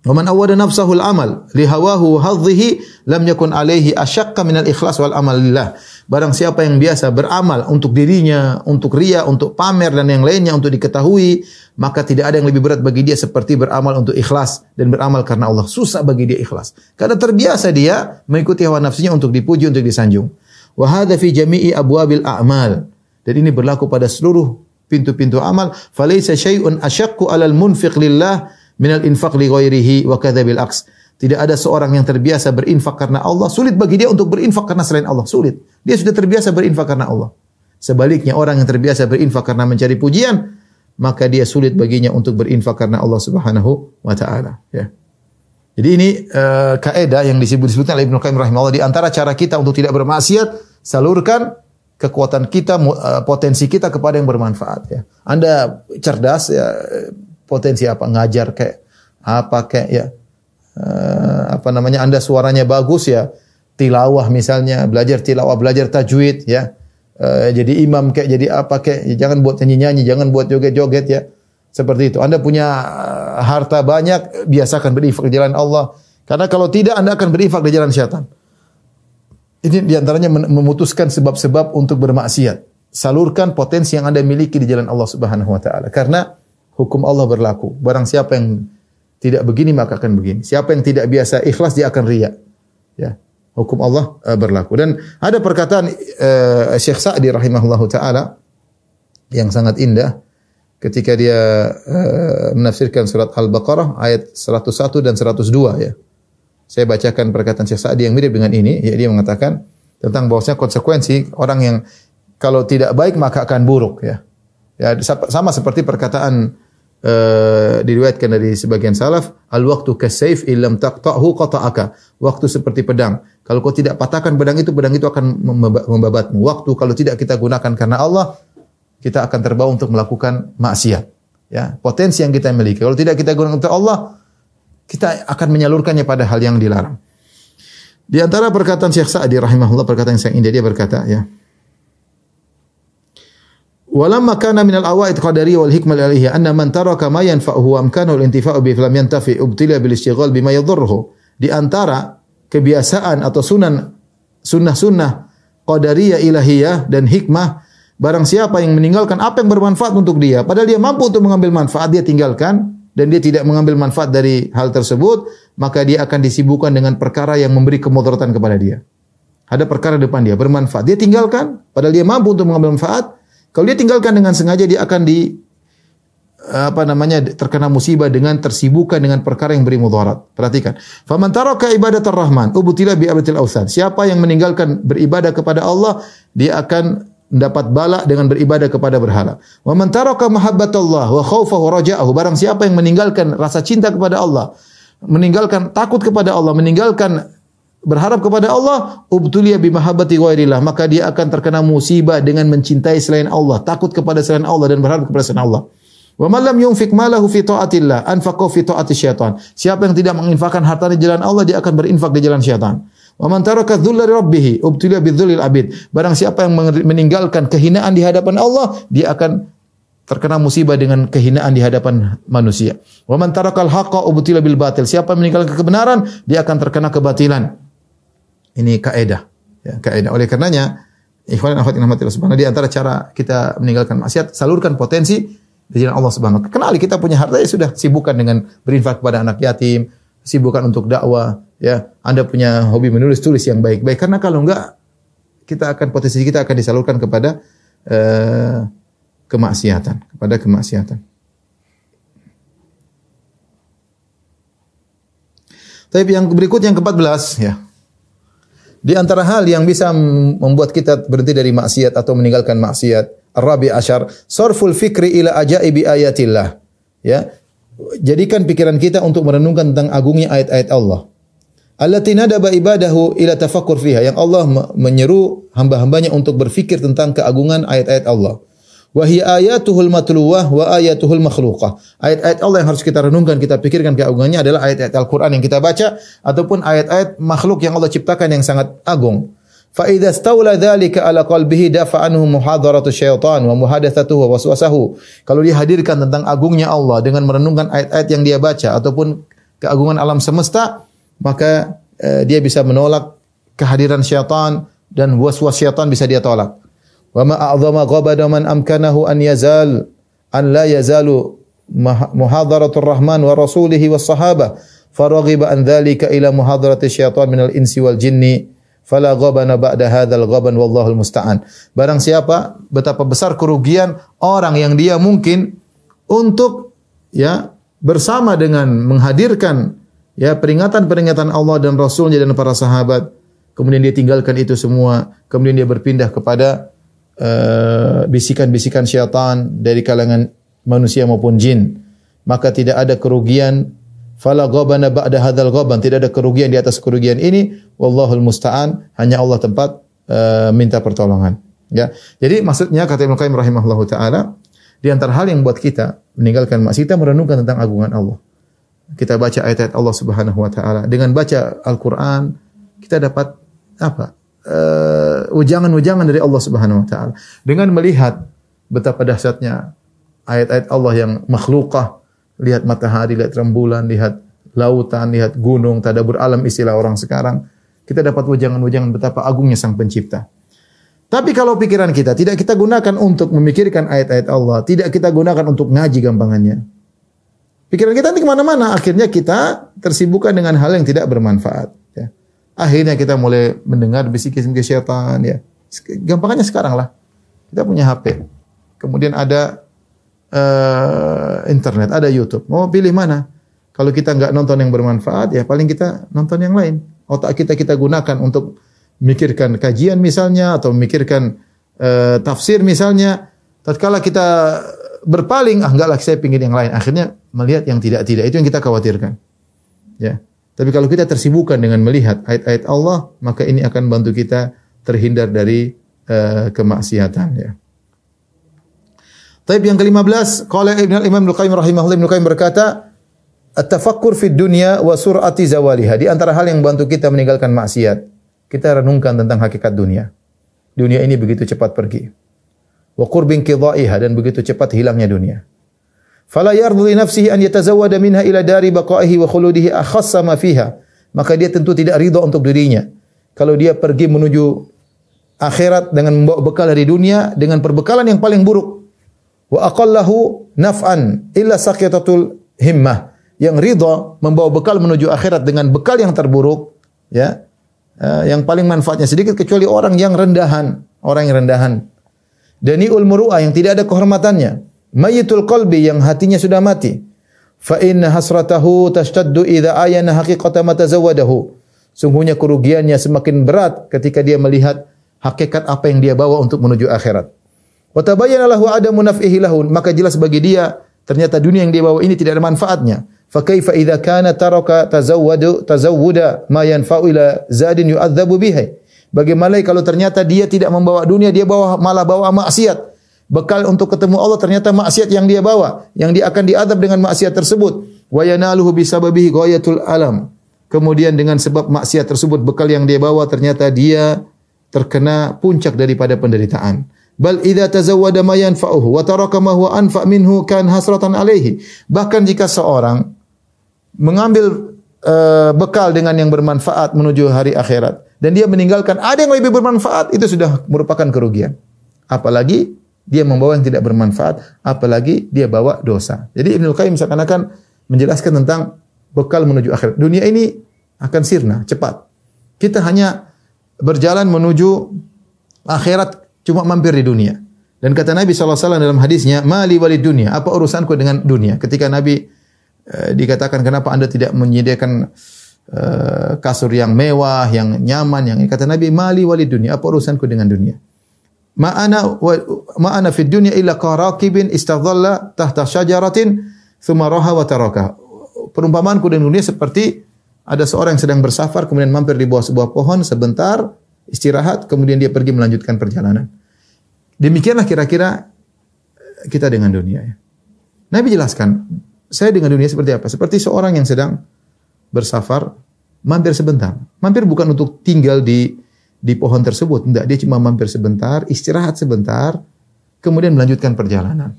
Wa man awwada nafsahu al-amal li hawahu hadhihi lam yakun alaihi asyaqqa min al-ikhlas wal amal lillah. Barang siapa yang biasa beramal untuk dirinya, untuk ria, untuk pamer dan yang lainnya untuk diketahui, maka tidak ada yang lebih berat bagi dia seperti beramal untuk ikhlas dan beramal karena Allah. Susah bagi dia ikhlas. Karena terbiasa dia mengikuti hawa nafsunya untuk dipuji, untuk disanjung. Wa hadha fi jami'i abwabil a'mal. Dan ini berlaku pada seluruh pintu-pintu amal. Falaysa syai'un asyaqqu 'alal munfiq lillah minal infaq li ghairihi wa kadzabil. Tidak ada seorang yang terbiasa berinfak karena Allah, sulit bagi dia untuk berinfak karena selain Allah, sulit. Dia sudah terbiasa berinfak karena Allah. Sebaliknya orang yang terbiasa berinfak karena mencari pujian, maka dia sulit baginya untuk berinfak karena Allah Subhanahu wa taala, ya. Jadi ini uh, kaidah yang disebut-sebutkan oleh Ibnu Qayyim rahimahullah di antara cara kita untuk tidak bermaksiat, salurkan kekuatan kita, uh, potensi kita kepada yang bermanfaat ya. Anda cerdas ya, potensi apa ngajar kayak apa kayak ya uh, apa namanya Anda suaranya bagus ya tilawah misalnya belajar tilawah belajar tajwid ya uh, jadi imam kayak jadi apa kayak ya, jangan buat nyanyi-nyanyi jangan buat joget-joget ya seperti itu. Anda punya uh, harta banyak biasakan berinfak di jalan Allah. Karena kalau tidak Anda akan berinfak di jalan syaitan. Ini di antaranya memutuskan sebab-sebab untuk bermaksiat. Salurkan potensi yang Anda miliki di jalan Allah Subhanahu wa taala. Karena hukum Allah berlaku. Barang siapa yang tidak begini maka akan begini. Siapa yang tidak biasa ikhlas dia akan riya. Ya. Hukum Allah uh, berlaku. Dan ada perkataan uh, Syekh Sa'di rahimahullahu taala yang sangat indah ketika dia uh, menafsirkan surat Al-Baqarah ayat 101 dan 102 ya. Saya bacakan perkataan Syekh Sa'di yang mirip dengan ini, ya dia mengatakan tentang bahwasanya konsekuensi orang yang kalau tidak baik maka akan buruk ya. Ya sama seperti perkataan uh, diriwayatkan dari sebagian salaf, al waktu kasayf illam taqta'hu qata'aka. Waktu seperti pedang. Kalau kau tidak patahkan pedang itu, pedang itu akan membabatmu. Waktu kalau tidak kita gunakan karena Allah, kita akan terbawa untuk melakukan maksiat. Ya, potensi yang kita miliki. Kalau tidak kita gunakan untuk Allah, kita akan menyalurkannya pada hal yang dilarang. Di antara perkataan Syekh Sa'di rahimahullah perkataan yang indah dia berkata ya Walamma kana min al-awaid qadariyah wal hikmah alaihi anna man taraka ma yanfa'uhu wa al-intifa'u bi lam yantafi ubtila bil istighal bima yadhurruhu. Di antara kebiasaan atau sunan sunnah-sunnah qadariyah ilahiyah dan hikmah barang siapa yang meninggalkan apa yang bermanfaat untuk dia padahal dia mampu untuk mengambil manfaat dia tinggalkan dan dia tidak mengambil manfaat dari hal tersebut maka dia akan disibukkan dengan perkara yang memberi kemudaratan kepada dia. Ada perkara depan dia bermanfaat dia tinggalkan padahal dia mampu untuk mengambil manfaat kalau dia tinggalkan dengan sengaja dia akan di apa namanya terkena musibah dengan tersibukkan dengan perkara yang beri mudarat. Perhatikan. Faman taraka ibadatar rahman ubtila bi abatil ausan. Siapa yang meninggalkan beribadah kepada Allah, dia akan mendapat bala dengan beribadah kepada berhala. Wa man taraka mahabbatallah wa khaufahu raja'ahu. Barang siapa yang meninggalkan rasa cinta kepada Allah, meninggalkan takut kepada Allah, meninggalkan berharap kepada Allah, ubtuliya bimahabbati ghairillah, maka dia akan terkena musibah dengan mencintai selain Allah, takut kepada selain Allah dan berharap kepada selain Allah. Wa man lam yunfik malahu fi taatillah, anfaqahu fi taati syaitan. Siapa yang tidak menginfakkan hartanya di jalan Allah, dia akan berinfak di jalan syaitan. Wa man taraka dhulla rabbih, ubtuliya bidzulil abid. Barang siapa yang meninggalkan kehinaan di hadapan Allah, dia akan terkena musibah dengan kehinaan di hadapan manusia. Wa man tarakal haqqa ubtila bil batil. Siapa meninggalkan kebenaran, dia akan terkena kebatilan. Ini kaidah. Ya, kaidah. Oleh karenanya, ikhwan dan akhwat yang subhanahu di antara cara kita meninggalkan maksiat, salurkan potensi di jalan Allah Subhanahu Kenali kita punya harta ya sudah sibukkan dengan berinfak kepada anak yatim, sibukkan untuk dakwah, ya. Anda punya hobi menulis tulis yang baik-baik karena kalau enggak kita akan potensi kita akan disalurkan kepada uh, kemaksiatan, kepada kemaksiatan. Tapi yang berikut yang ke-14 ya. Di antara hal yang bisa membuat kita berhenti dari maksiat atau meninggalkan maksiat, Rabi Ashar, sorful fikri ila ajaibi ayatillah. Ya. Jadikan pikiran kita untuk merenungkan tentang agungnya ayat-ayat Allah. Allati nadaba ibadahu ila tafakkur fiha. Yang Allah menyeru hamba-hambanya untuk berfikir tentang keagungan ayat-ayat Allah. Wahia ayatuhul matluwah wa ayatuhul makhluqah. Ayat-ayat Allah yang harus kita renungkan, kita pikirkan keagungannya adalah ayat-ayat Al-Quran yang kita baca, ataupun ayat-ayat makhluk yang Allah ciptakan yang sangat agung. Fa idza stawla dzalika ala qalbihi dafa anhu muhadaratu syaitan wa muhadatsatuhu wa waswasahu. Kalau dihadirkan tentang agungnya Allah dengan merenungkan ayat-ayat yang dia baca ataupun keagungan alam semesta, maka uh, dia bisa menolak kehadiran syaitan dan was-was syaitan bisa dia tolak. Wa ma a'zama ghabada man amkanahu an yazal an la yazalu muhadaratur rahman wa rasulihi was sahabah faraghiba an dhalika ila muhadarati syaitan minal insi wal jinni fala ghabana ba'da hadzal ghaban wallahu musta'an. Barang siapa betapa besar kerugian orang yang dia mungkin untuk ya bersama dengan menghadirkan ya peringatan-peringatan Allah dan Rasulnya dan para sahabat kemudian dia tinggalkan itu semua kemudian dia berpindah kepada bisikan-bisikan uh, syaitan dari kalangan manusia maupun jin maka tidak ada kerugian. Fala ghabana ba'da hadzal ghaban tidak ada kerugian di atas kerugian ini. Wallahul musta'an. Hanya Allah tempat uh, minta pertolongan. Ya. Jadi maksudnya kata Ibnu Qayyim rahimahullahu taala di antara hal yang buat kita meninggalkan maksiat kita merenungkan tentang agungan Allah. Kita baca ayat-ayat Allah Subhanahu wa taala. Dengan baca Al-Qur'an kita dapat apa uh, ujangan-ujangan dari Allah Subhanahu wa taala. Dengan melihat betapa dahsyatnya ayat-ayat Allah yang makhlukah, lihat matahari, lihat rembulan, lihat lautan, lihat gunung, tadabur alam istilah orang sekarang, kita dapat ujangan-ujangan betapa agungnya Sang Pencipta. Tapi kalau pikiran kita tidak kita gunakan untuk memikirkan ayat-ayat Allah, tidak kita gunakan untuk ngaji gampangannya. Pikiran kita nanti ke mana-mana, akhirnya kita tersibukkan dengan hal yang tidak bermanfaat. Akhirnya kita mulai mendengar bisik-bisik syaitan ya. Gampangnya sekarang lah. Kita punya HP. Kemudian ada uh, internet, ada YouTube. Mau pilih mana? Kalau kita nggak nonton yang bermanfaat, ya paling kita nonton yang lain. Otak kita kita gunakan untuk memikirkan kajian misalnya atau memikirkan uh, tafsir misalnya. Tatkala kita berpaling, ah enggak lah saya pingin yang lain. Akhirnya melihat yang tidak-tidak. Itu yang kita khawatirkan. Ya. Tapi kalau kita tersibukkan dengan melihat ayat-ayat Allah, maka ini akan bantu kita terhindar dari uh, kemaksiatan ya. Taib yang ke-15, qala Ibnu Imam Ibnu Qayyim rahimahullah Ibnu Qayyim berkata, "At-tafakkur fid dunya wa sur'ati zawaliha." Di antara hal yang bantu kita meninggalkan maksiat, kita renungkan tentang hakikat dunia. Dunia ini begitu cepat pergi. Wa qurbin qidha'iha dan begitu cepat hilangnya dunia. Fala yardu li nafsihi an yatazawwada minha ila dari baqaihi wa khuludihi akhassa ma fiha. Maka dia tentu tidak ridha untuk dirinya. Kalau dia pergi menuju akhirat dengan membawa bekal dari dunia dengan perbekalan yang paling buruk. Wa aqallahu naf'an illa saqitatul himmah. Yang ridha membawa bekal menuju akhirat dengan bekal yang terburuk, ya. Uh, yang paling manfaatnya sedikit kecuali orang yang rendahan, orang yang rendahan. Daniul muru'ah yang tidak ada kehormatannya Mayitul qalbi yang hatinya sudah mati. Fa inna hasratahu tashtaddu idza ayana haqiqata ma tazawwadahu. Sungguhnya kerugiannya semakin berat ketika dia melihat hakikat apa yang dia bawa untuk menuju akhirat. Wa tabayyana lahu adamu naf'ihi lahu, maka jelas bagi dia ternyata dunia yang dia bawa ini tidak ada manfaatnya. Fa kaifa idza kana taraka tazawwadu tazawwuda ma yanfa'u ila zadin yu'adzabu bihi. Bagaimana kalau ternyata dia tidak membawa dunia, dia bawa malah bawa maksiat bekal untuk ketemu Allah ternyata maksiat yang dia bawa, yang dia akan diadab dengan maksiat tersebut. Wa yanaluhu bisababihi ghayatul alam. Kemudian dengan sebab maksiat tersebut bekal yang dia bawa ternyata dia terkena puncak daripada penderitaan. Bal idza tazawwada ma yanfa'uhu wa taraka ma huwa anfa' minhu kan hasratan alaihi. Bahkan jika seorang mengambil uh, bekal dengan yang bermanfaat menuju hari akhirat dan dia meninggalkan ada yang lebih bermanfaat itu sudah merupakan kerugian. Apalagi dia membawa yang tidak bermanfaat, apalagi dia bawa dosa. Jadi Ibnu Qayyim seakan-akan menjelaskan tentang bekal menuju akhirat. Dunia ini akan sirna, cepat. Kita hanya berjalan menuju akhirat cuma mampir di dunia. Dan kata Nabi SAW dalam hadisnya, Mali walid dunia, apa urusanku dengan dunia? Ketika Nabi eh, dikatakan, kenapa anda tidak menyediakan eh, kasur yang mewah, yang nyaman, yang kata Nabi, Mali walid dunia, apa urusanku dengan dunia? Ma'ana ma'ana fid dunya illa qaraqibin istadhalla tahta syajaratin thumma raha wa taraka. Perumpamaanku di dunia seperti ada seorang yang sedang bersafar kemudian mampir di bawah sebuah pohon sebentar istirahat kemudian dia pergi melanjutkan perjalanan. Demikianlah kira-kira kita dengan dunia ya. Nabi jelaskan, saya dengan dunia seperti apa? Seperti seorang yang sedang bersafar mampir sebentar. Mampir bukan untuk tinggal di di pohon tersebut. Tidak, dia cuma mampir sebentar, istirahat sebentar, kemudian melanjutkan perjalanan.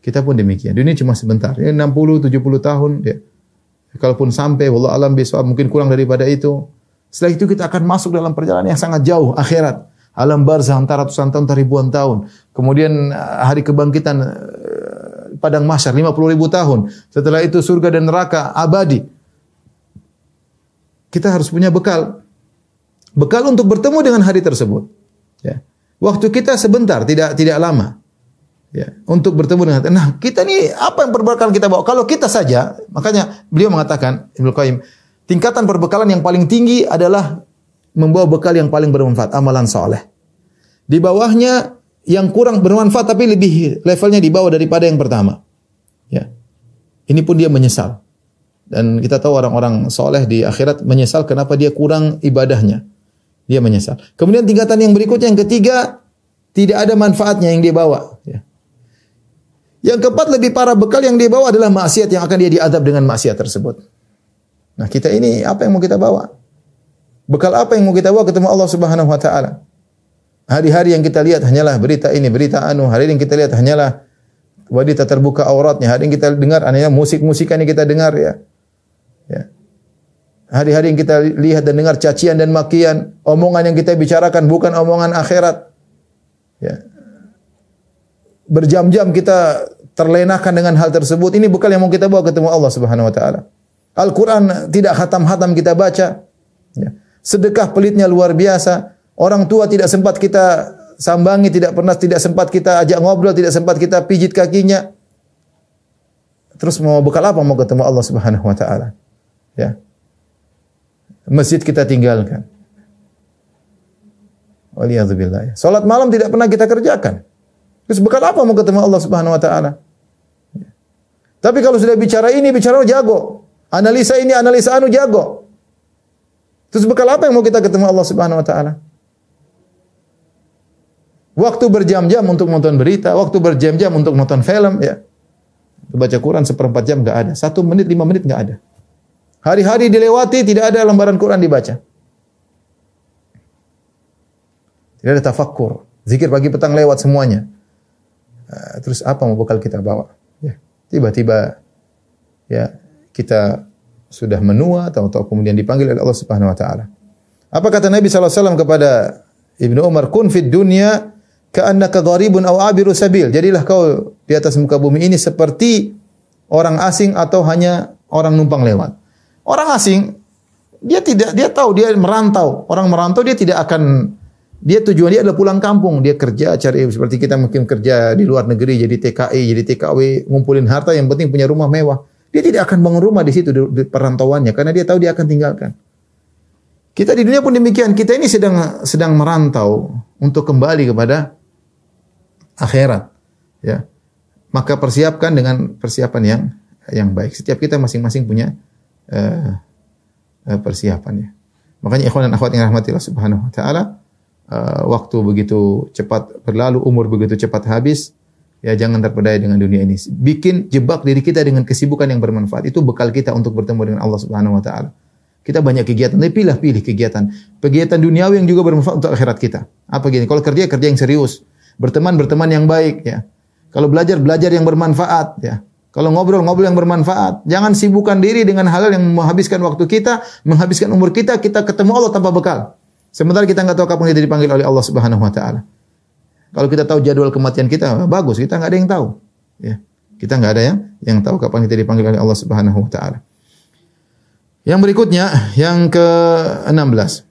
Kita pun demikian. Dunia cuma sebentar. Ya, 60, 70 tahun. Ya. Kalaupun sampai, wallah alam besok mungkin kurang daripada itu. Setelah itu kita akan masuk dalam perjalanan yang sangat jauh, akhirat. Alam barzah antara ratusan tahun, ribuan tahun. Kemudian eh, hari kebangkitan eh, padang mahsyar 50 ribu tahun. Setelah itu surga dan neraka abadi. Kita harus punya bekal. Bekal untuk bertemu dengan hari tersebut. Ya. Waktu kita sebentar, tidak tidak lama. Ya, untuk bertemu dengan nah kita ini apa yang perbekalan kita bawa? Kalau kita saja, makanya beliau mengatakan Ibnu Qayyim, tingkatan perbekalan yang paling tinggi adalah membawa bekal yang paling bermanfaat, amalan soleh. Di bawahnya yang kurang bermanfaat tapi lebih levelnya di bawah daripada yang pertama. Ya. Ini pun dia menyesal. Dan kita tahu orang-orang soleh di akhirat menyesal kenapa dia kurang ibadahnya. Dia menyesal. Kemudian tingkatan yang berikutnya yang ketiga tidak ada manfaatnya yang dia bawa. Ya. Yang keempat lebih parah bekal yang dia bawa adalah maksiat yang akan dia diadab dengan maksiat tersebut. Nah, kita ini apa yang mau kita bawa? Bekal apa yang mau kita bawa ketemu Allah Subhanahu wa taala? Hari-hari yang kita lihat hanyalah berita ini, berita anu. Hari yang kita lihat hanyalah wanita terbuka auratnya. Hari yang kita dengar hanyalah musik-musikan yang kita dengar ya. Ya. Hari-hari yang kita lihat dan dengar cacian dan makian, omongan yang kita bicarakan bukan omongan akhirat. Ya berjam-jam kita terlenakan dengan hal tersebut. Ini bukan yang mau kita bawa ketemu Allah Subhanahu wa taala. Al-Qur'an tidak hatam-hatam kita baca. Ya. Sedekah pelitnya luar biasa. Orang tua tidak sempat kita sambangi, tidak pernah tidak sempat kita ajak ngobrol, tidak sempat kita pijit kakinya. Terus mau bekal apa mau ketemu Allah Subhanahu wa taala? Ya. Masjid kita tinggalkan. Waliyadzubillah. Salat malam tidak pernah kita kerjakan. Terus bekal apa mau ketemu Allah Subhanahu wa taala? Tapi kalau sudah bicara ini, bicara jago. Analisa ini, analisa anu jago. Terus bekal apa yang mau kita ketemu Allah Subhanahu wa taala? Waktu berjam-jam untuk nonton berita, waktu berjam-jam untuk nonton film, ya. Baca Quran seperempat jam nggak ada. Satu menit, lima menit nggak ada. Hari-hari dilewati, tidak ada lembaran Quran dibaca. Tidak ada tafakkur. Zikir pagi petang lewat semuanya. Ah, terus apa mau bekal kita bawa? Ya, tiba-tiba ya kita sudah menua atau, atau kemudian dipanggil oleh Allah Subhanahu wa taala. Apa kata Nabi SAW kepada Ibnu Umar, "Kun fid dunya ka'annaka gharibun aw abiru sabil." Jadilah kau di atas muka bumi ini seperti orang asing atau hanya orang numpang lewat. Orang asing dia tidak dia tahu dia merantau. Orang merantau dia tidak akan dia tujuan dia adalah pulang kampung, dia kerja cari seperti kita mungkin kerja di luar negeri jadi TKI, jadi TKW, ngumpulin harta yang penting punya rumah mewah. Dia tidak akan bangun rumah di situ di, di perantauannya karena dia tahu dia akan tinggalkan. Kita di dunia pun demikian, kita ini sedang sedang merantau untuk kembali kepada akhirat. Ya. Maka persiapkan dengan persiapan yang yang baik. Setiap kita masing-masing punya uh, persiapan ya. Makanya ikhwan dan akhwat yang rahmatillah subhanahu wa taala, uh, waktu begitu cepat berlalu, umur begitu cepat habis, ya jangan terpedaya dengan dunia ini. Bikin jebak diri kita dengan kesibukan yang bermanfaat. Itu bekal kita untuk bertemu dengan Allah Subhanahu wa taala. Kita banyak kegiatan, tapi pilih-pilih kegiatan. Kegiatan duniawi yang juga bermanfaat untuk akhirat kita. Apa gini? Kalau kerja kerja yang serius, berteman berteman yang baik ya. Kalau belajar belajar yang bermanfaat ya. Kalau ngobrol ngobrol yang bermanfaat. Jangan sibukkan diri dengan hal yang menghabiskan waktu kita, menghabiskan umur kita, kita ketemu Allah tanpa bekal. Sementara kita nggak tahu kapan kita dipanggil oleh Allah Subhanahu wa taala. Kalau kita tahu jadwal kematian kita, bagus, kita nggak ada yang tahu. Ya. Kita nggak ada yang yang tahu kapan kita dipanggil oleh Allah Subhanahu wa taala. Yang berikutnya, yang ke-16.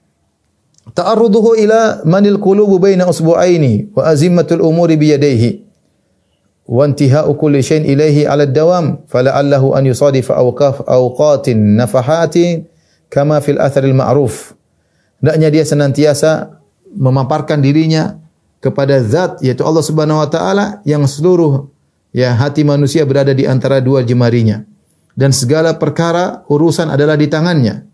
Ta'arruduhu ila manil qulubu baina usbu'aini wa azimmatul umuri bi yadayhi wa intihau kulli shay'in ilayhi 'ala ad-dawam fala'allahu an yusadifa awqaf awqatin nafahatin kama fil atharil ma'ruf hendaknya dia senantiasa memaparkan dirinya kepada zat yaitu Allah Subhanahu wa taala yang seluruh ya hati manusia berada di antara dua jemarinya. Dan segala perkara urusan adalah di tangannya.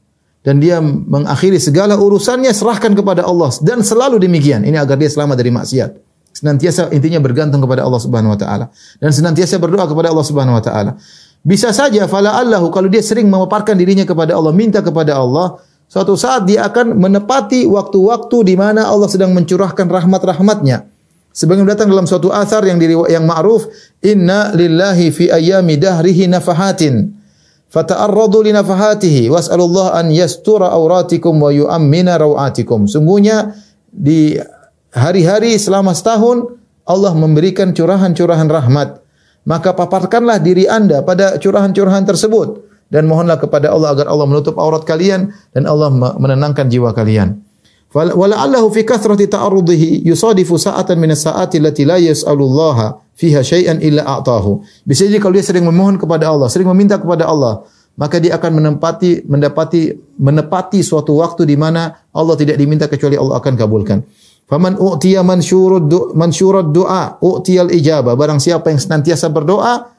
Dan dia mengakhiri segala urusannya serahkan kepada Allah. Dan selalu demikian. Ini agar dia selamat dari maksiat senantiasa intinya bergantung kepada Allah Subhanahu wa taala dan senantiasa berdoa kepada Allah Subhanahu wa taala bisa saja fala Allahu kalau dia sering memaparkan dirinya kepada Allah minta kepada Allah Suatu saat dia akan menepati waktu-waktu di mana Allah sedang mencurahkan rahmat-rahmatnya. Sebagaimana datang dalam suatu asar yang diri, yang ma'ruf, inna lillahi fi ayami dahrihi nafahatin. fata'arradu li nafahatihi was'alullah an yastura auratikum wa yu'ammina rawatikum. Sungguhnya di hari-hari selama setahun Allah memberikan curahan-curahan rahmat. Maka paparkanlah diri Anda pada curahan-curahan tersebut dan mohonlah kepada Allah agar Allah menutup aurat kalian dan Allah menenangkan jiwa kalian. Wala'allahu fi kathrati ta'arrudihi yusadifu sa'atan min as-sa'ati allati la yas'alullaha fiha syai'an illa a'tahu. Bisa jadi kalau dia sering memohon kepada Allah, sering meminta kepada Allah, maka dia akan menempati mendapati menepati suatu waktu di mana Allah tidak diminta kecuali Allah akan kabulkan. Faman u'tiya mansyurud du, mansyurud du'a u'tiyal ijabah. Barang siapa yang senantiasa berdoa,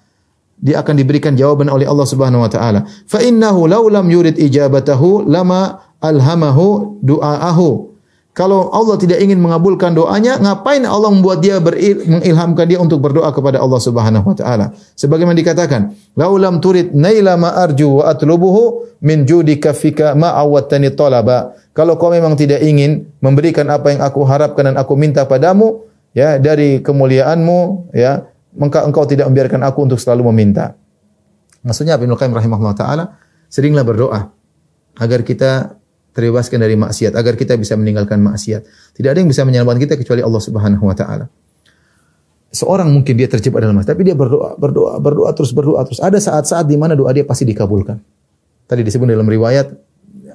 dia akan diberikan jawaban oleh Allah Subhanahu wa taala. Fa innahu law lam yurid ijabatahu lama alhamahu du'aahu. Kalau Allah tidak ingin mengabulkan doanya, ngapain Allah membuat dia beril, mengilhamkan dia untuk berdoa kepada Allah Subhanahu wa taala? Sebagaimana dikatakan, "Laulam turid naila ma arju wa atlubuhu min judika fika ma awwattani talaba." Kalau kau memang tidak ingin memberikan apa yang aku harapkan dan aku minta padamu, ya dari kemuliaanmu, ya, maka engkau tidak membiarkan aku untuk selalu meminta. Maksudnya Ibnu Qayyim rahimahullah taala seringlah berdoa agar kita terbebaskan dari maksiat agar kita bisa meninggalkan maksiat. Tidak ada yang bisa menyelamatkan kita kecuali Allah Subhanahu wa taala. Seorang mungkin dia terjebak dalam maksiat, tapi dia berdoa, berdoa, berdoa terus berdoa terus. Ada saat-saat di mana doa dia pasti dikabulkan. Tadi disebut dalam riwayat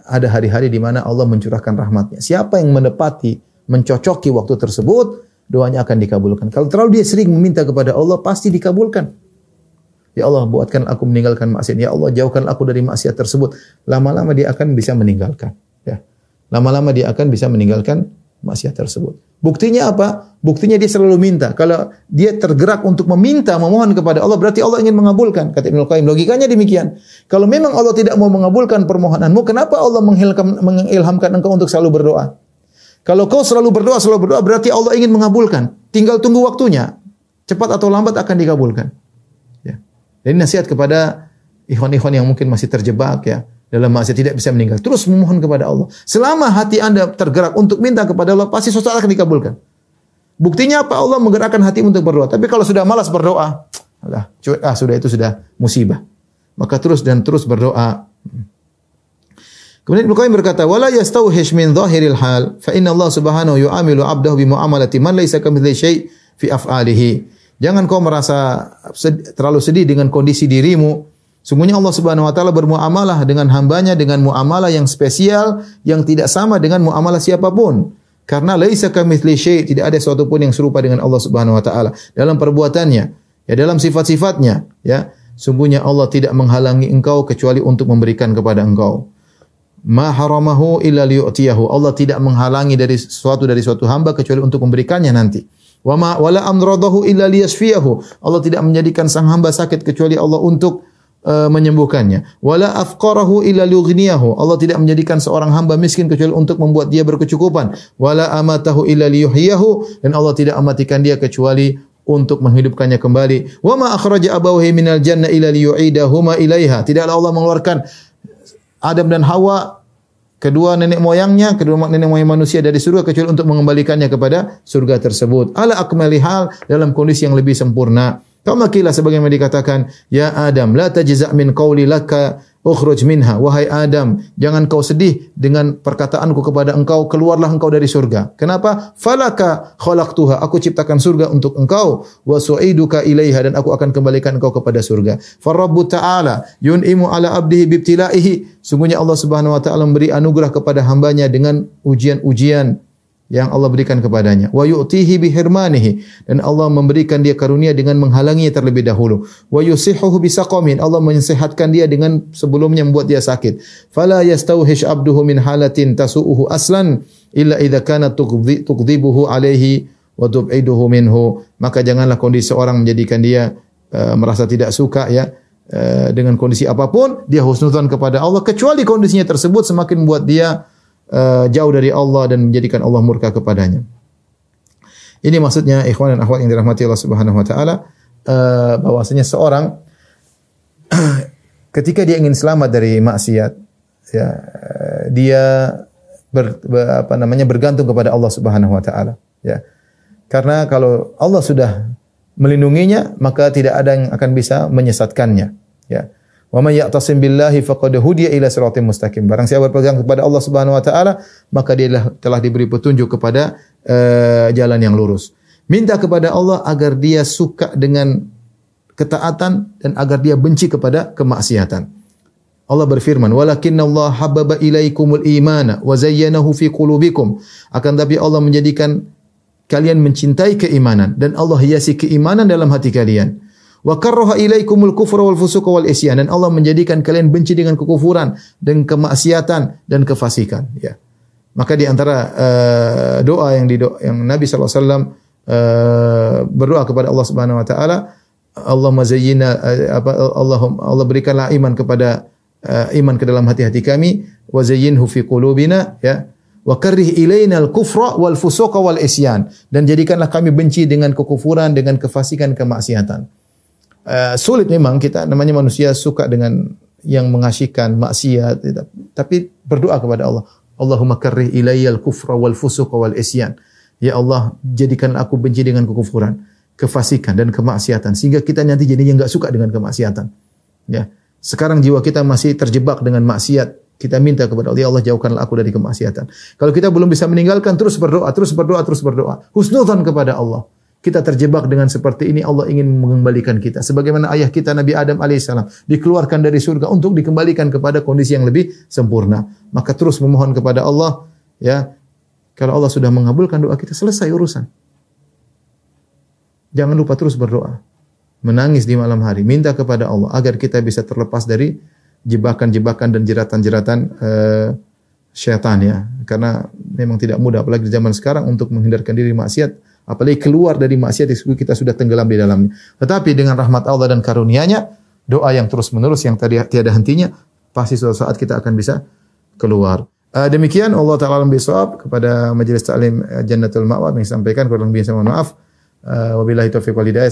ada hari-hari di mana Allah mencurahkan rahmatnya. Siapa yang menepati, mencocoki waktu tersebut, doanya akan dikabulkan. Kalau terlalu dia sering meminta kepada Allah, pasti dikabulkan. Ya Allah, buatkan aku meninggalkan maksiat. Ya Allah, jauhkan aku dari maksiat tersebut. Lama-lama dia akan bisa meninggalkan. Lama-lama dia akan bisa meninggalkan maksiat tersebut. Buktinya apa? Buktinya dia selalu minta. Kalau dia tergerak untuk meminta, memohon kepada Allah, berarti Allah ingin mengabulkan. Kata Ibnu Qayyim, logikanya demikian. Kalau memang Allah tidak mau mengabulkan permohonanmu, kenapa Allah mengilhamkan engkau untuk selalu berdoa? Kalau kau selalu berdoa, selalu berdoa, berarti Allah ingin mengabulkan. Tinggal tunggu waktunya. Cepat atau lambat akan dikabulkan. Ya. Jadi nasihat kepada ikhwan-ikhwan yang mungkin masih terjebak ya dalam maksiat tidak bisa meninggal. Terus memohon kepada Allah. Selama hati Anda tergerak untuk minta kepada Allah, pasti sesuatu akan dikabulkan. Buktinya apa? Allah menggerakkan hati untuk berdoa. Tapi kalau sudah malas berdoa, ah sudah itu sudah musibah. Maka terus dan terus berdoa. Kemudian Ibnu Qayyim berkata, "Wala yastawhish min dhahiril hal, fa inna Allah Subhanahu yu'amilu 'abdahu bi mu'amalati man laysa kamitslihi syai' fi af'alihi." Jangan kau merasa terlalu sedih dengan kondisi dirimu Sungguhnya Allah Subhanahu wa taala bermuamalah dengan hambanya dengan muamalah yang spesial yang tidak sama dengan muamalah siapa pun. Karena laisa kamitsli syai, tidak ada sesuatu pun yang serupa dengan Allah Subhanahu wa taala dalam perbuatannya, ya dalam sifat-sifatnya, ya. Sungguhnya Allah tidak menghalangi engkau kecuali untuk memberikan kepada engkau. Ma haramahu illa liyu'tiyahu. Allah tidak menghalangi dari sesuatu dari suatu hamba kecuali untuk memberikannya nanti. Wa ma wala amradahu illa liyasfiyahu. Allah tidak menjadikan sang hamba sakit kecuali Allah untuk uh, menyembuhkannya. Wala afqarahu illa liughniyahu. Allah tidak menjadikan seorang hamba miskin kecuali untuk membuat dia berkecukupan. Wala amatahu illa liyuhyiyahu dan Allah tidak mematikan dia kecuali untuk menghidupkannya kembali. Wa ma akhraja abawahi minal janna illa liyu'idahuma ilaiha. Tidaklah Allah mengeluarkan Adam dan Hawa kedua nenek moyangnya, kedua nenek moyang manusia dari surga kecuali untuk mengembalikannya kepada surga tersebut. Ala akmali hal dalam kondisi yang lebih sempurna. Kama kila sebagaimana dikatakan, ya Adam, la tajza' min qawli laka ukhruj minha. Wahai Adam, jangan kau sedih dengan perkataanku kepada engkau, keluarlah engkau dari surga. Kenapa? Falaka khalaqtuha. Aku ciptakan surga untuk engkau wa su'iduka ilaiha dan aku akan kembalikan engkau kepada surga. Farabbu ta'ala yun'imu ala abdihi bibtilaihi. Sungguhnya Allah Subhanahu wa taala memberi anugerah kepada hambanya dengan ujian-ujian yang Allah berikan kepadanya. Wa yu'tihi bihirmanihi dan Allah memberikan dia karunia dengan menghalanginya terlebih dahulu. Wa yusihuhu bisaqamin Allah mensehatkan dia dengan sebelumnya membuat dia sakit. Fala yastauhish abduhu min halatin tasu'uhu aslan illa idza kana tuqdhibuhu alaihi wa tub'iduhu minhu. Maka janganlah kondisi seorang menjadikan dia uh, merasa tidak suka ya uh, dengan kondisi apa pun dia husnudzon kepada Allah kecuali kondisinya tersebut semakin membuat dia uh, jauh dari Allah dan menjadikan Allah murka kepadanya. Ini maksudnya ikhwan dan akhwat yang dirahmati Allah Subhanahu wa taala uh, bahwasanya seorang [clears throat] ketika dia ingin selamat dari maksiat ya dia ber, ber, apa namanya bergantung kepada Allah Subhanahu wa taala ya. Karena kalau Allah sudah melindunginya maka tidak ada yang akan bisa menyesatkannya ya. Wa may ya'tasim billahi faqad hudiya ila siratim mustaqim. Barang siapa berpegang kepada Allah Subhanahu wa taala, maka dia telah diberi petunjuk kepada uh, jalan yang lurus. Minta kepada Allah agar dia suka dengan ketaatan dan agar dia benci kepada kemaksiatan. Allah berfirman, "Walakinna Allah habbaba ilaikumul imana wa zayyanahu fi qulubikum." Akan tapi Allah menjadikan kalian mencintai keimanan dan Allah hiasi keimanan dalam hati kalian. Wa karraha ilaikumul kufra wal fusuqa wal isyan dan Allah menjadikan kalian benci dengan kekufuran dan kemaksiatan dan kefasikan ya. Maka di antara uh, doa yang di yang Nabi sallallahu alaihi wasallam uh, berdoa kepada Allah Subhanahu wa taala, Allah mazayyina uh, apa Allah Allah berikanlah iman kepada uh, iman ke dalam hati-hati kami wa zayyinhu fi qulubina ya wa karrih ilaina al-kufra wal fusuqa wal isyan dan jadikanlah kami benci dengan kekufuran dengan kefasikan kemaksiatan. Uh, sulit memang kita namanya manusia suka dengan yang mengasyikan maksiat tapi berdoa kepada Allah. Allahumma karrih ilayyal kufra wal fusuqa wal isyan. Ya Allah jadikan aku benci dengan kekufuran kefasikan dan kemaksiatan. Sehingga kita nanti jadinya enggak suka dengan kemaksiatan. Ya. Sekarang jiwa kita masih terjebak dengan maksiat. Kita minta kepada Allah, ya Allah jauhkanlah aku dari kemaksiatan. Kalau kita belum bisa meninggalkan, terus berdoa, terus berdoa, terus berdoa. Husnudzan kepada Allah kita terjebak dengan seperti ini, Allah ingin mengembalikan kita. Sebagaimana ayah kita Nabi Adam alaihissalam dikeluarkan dari surga untuk dikembalikan kepada kondisi yang lebih sempurna. Maka terus memohon kepada Allah, ya. Kalau Allah sudah mengabulkan doa kita, selesai urusan. Jangan lupa terus berdoa. Menangis di malam hari, minta kepada Allah agar kita bisa terlepas dari jebakan-jebakan dan jeratan-jeratan uh, syaitan ya. Karena memang tidak mudah apalagi di zaman sekarang untuk menghindarkan diri maksiat Apalagi keluar dari maksiat kita sudah tenggelam di dalamnya. Tetapi dengan rahmat Allah dan karunia-Nya, doa yang terus-menerus yang tadi tiada hentinya, pasti suatu saat kita akan bisa keluar. Uh, demikian Allah taala alam bisawab kepada majelis taklim uh, Jannatul Ma'wa yang sampaikan kurang lebih saya mohon maaf. Uh, wabillahi taufiq wal hidayah.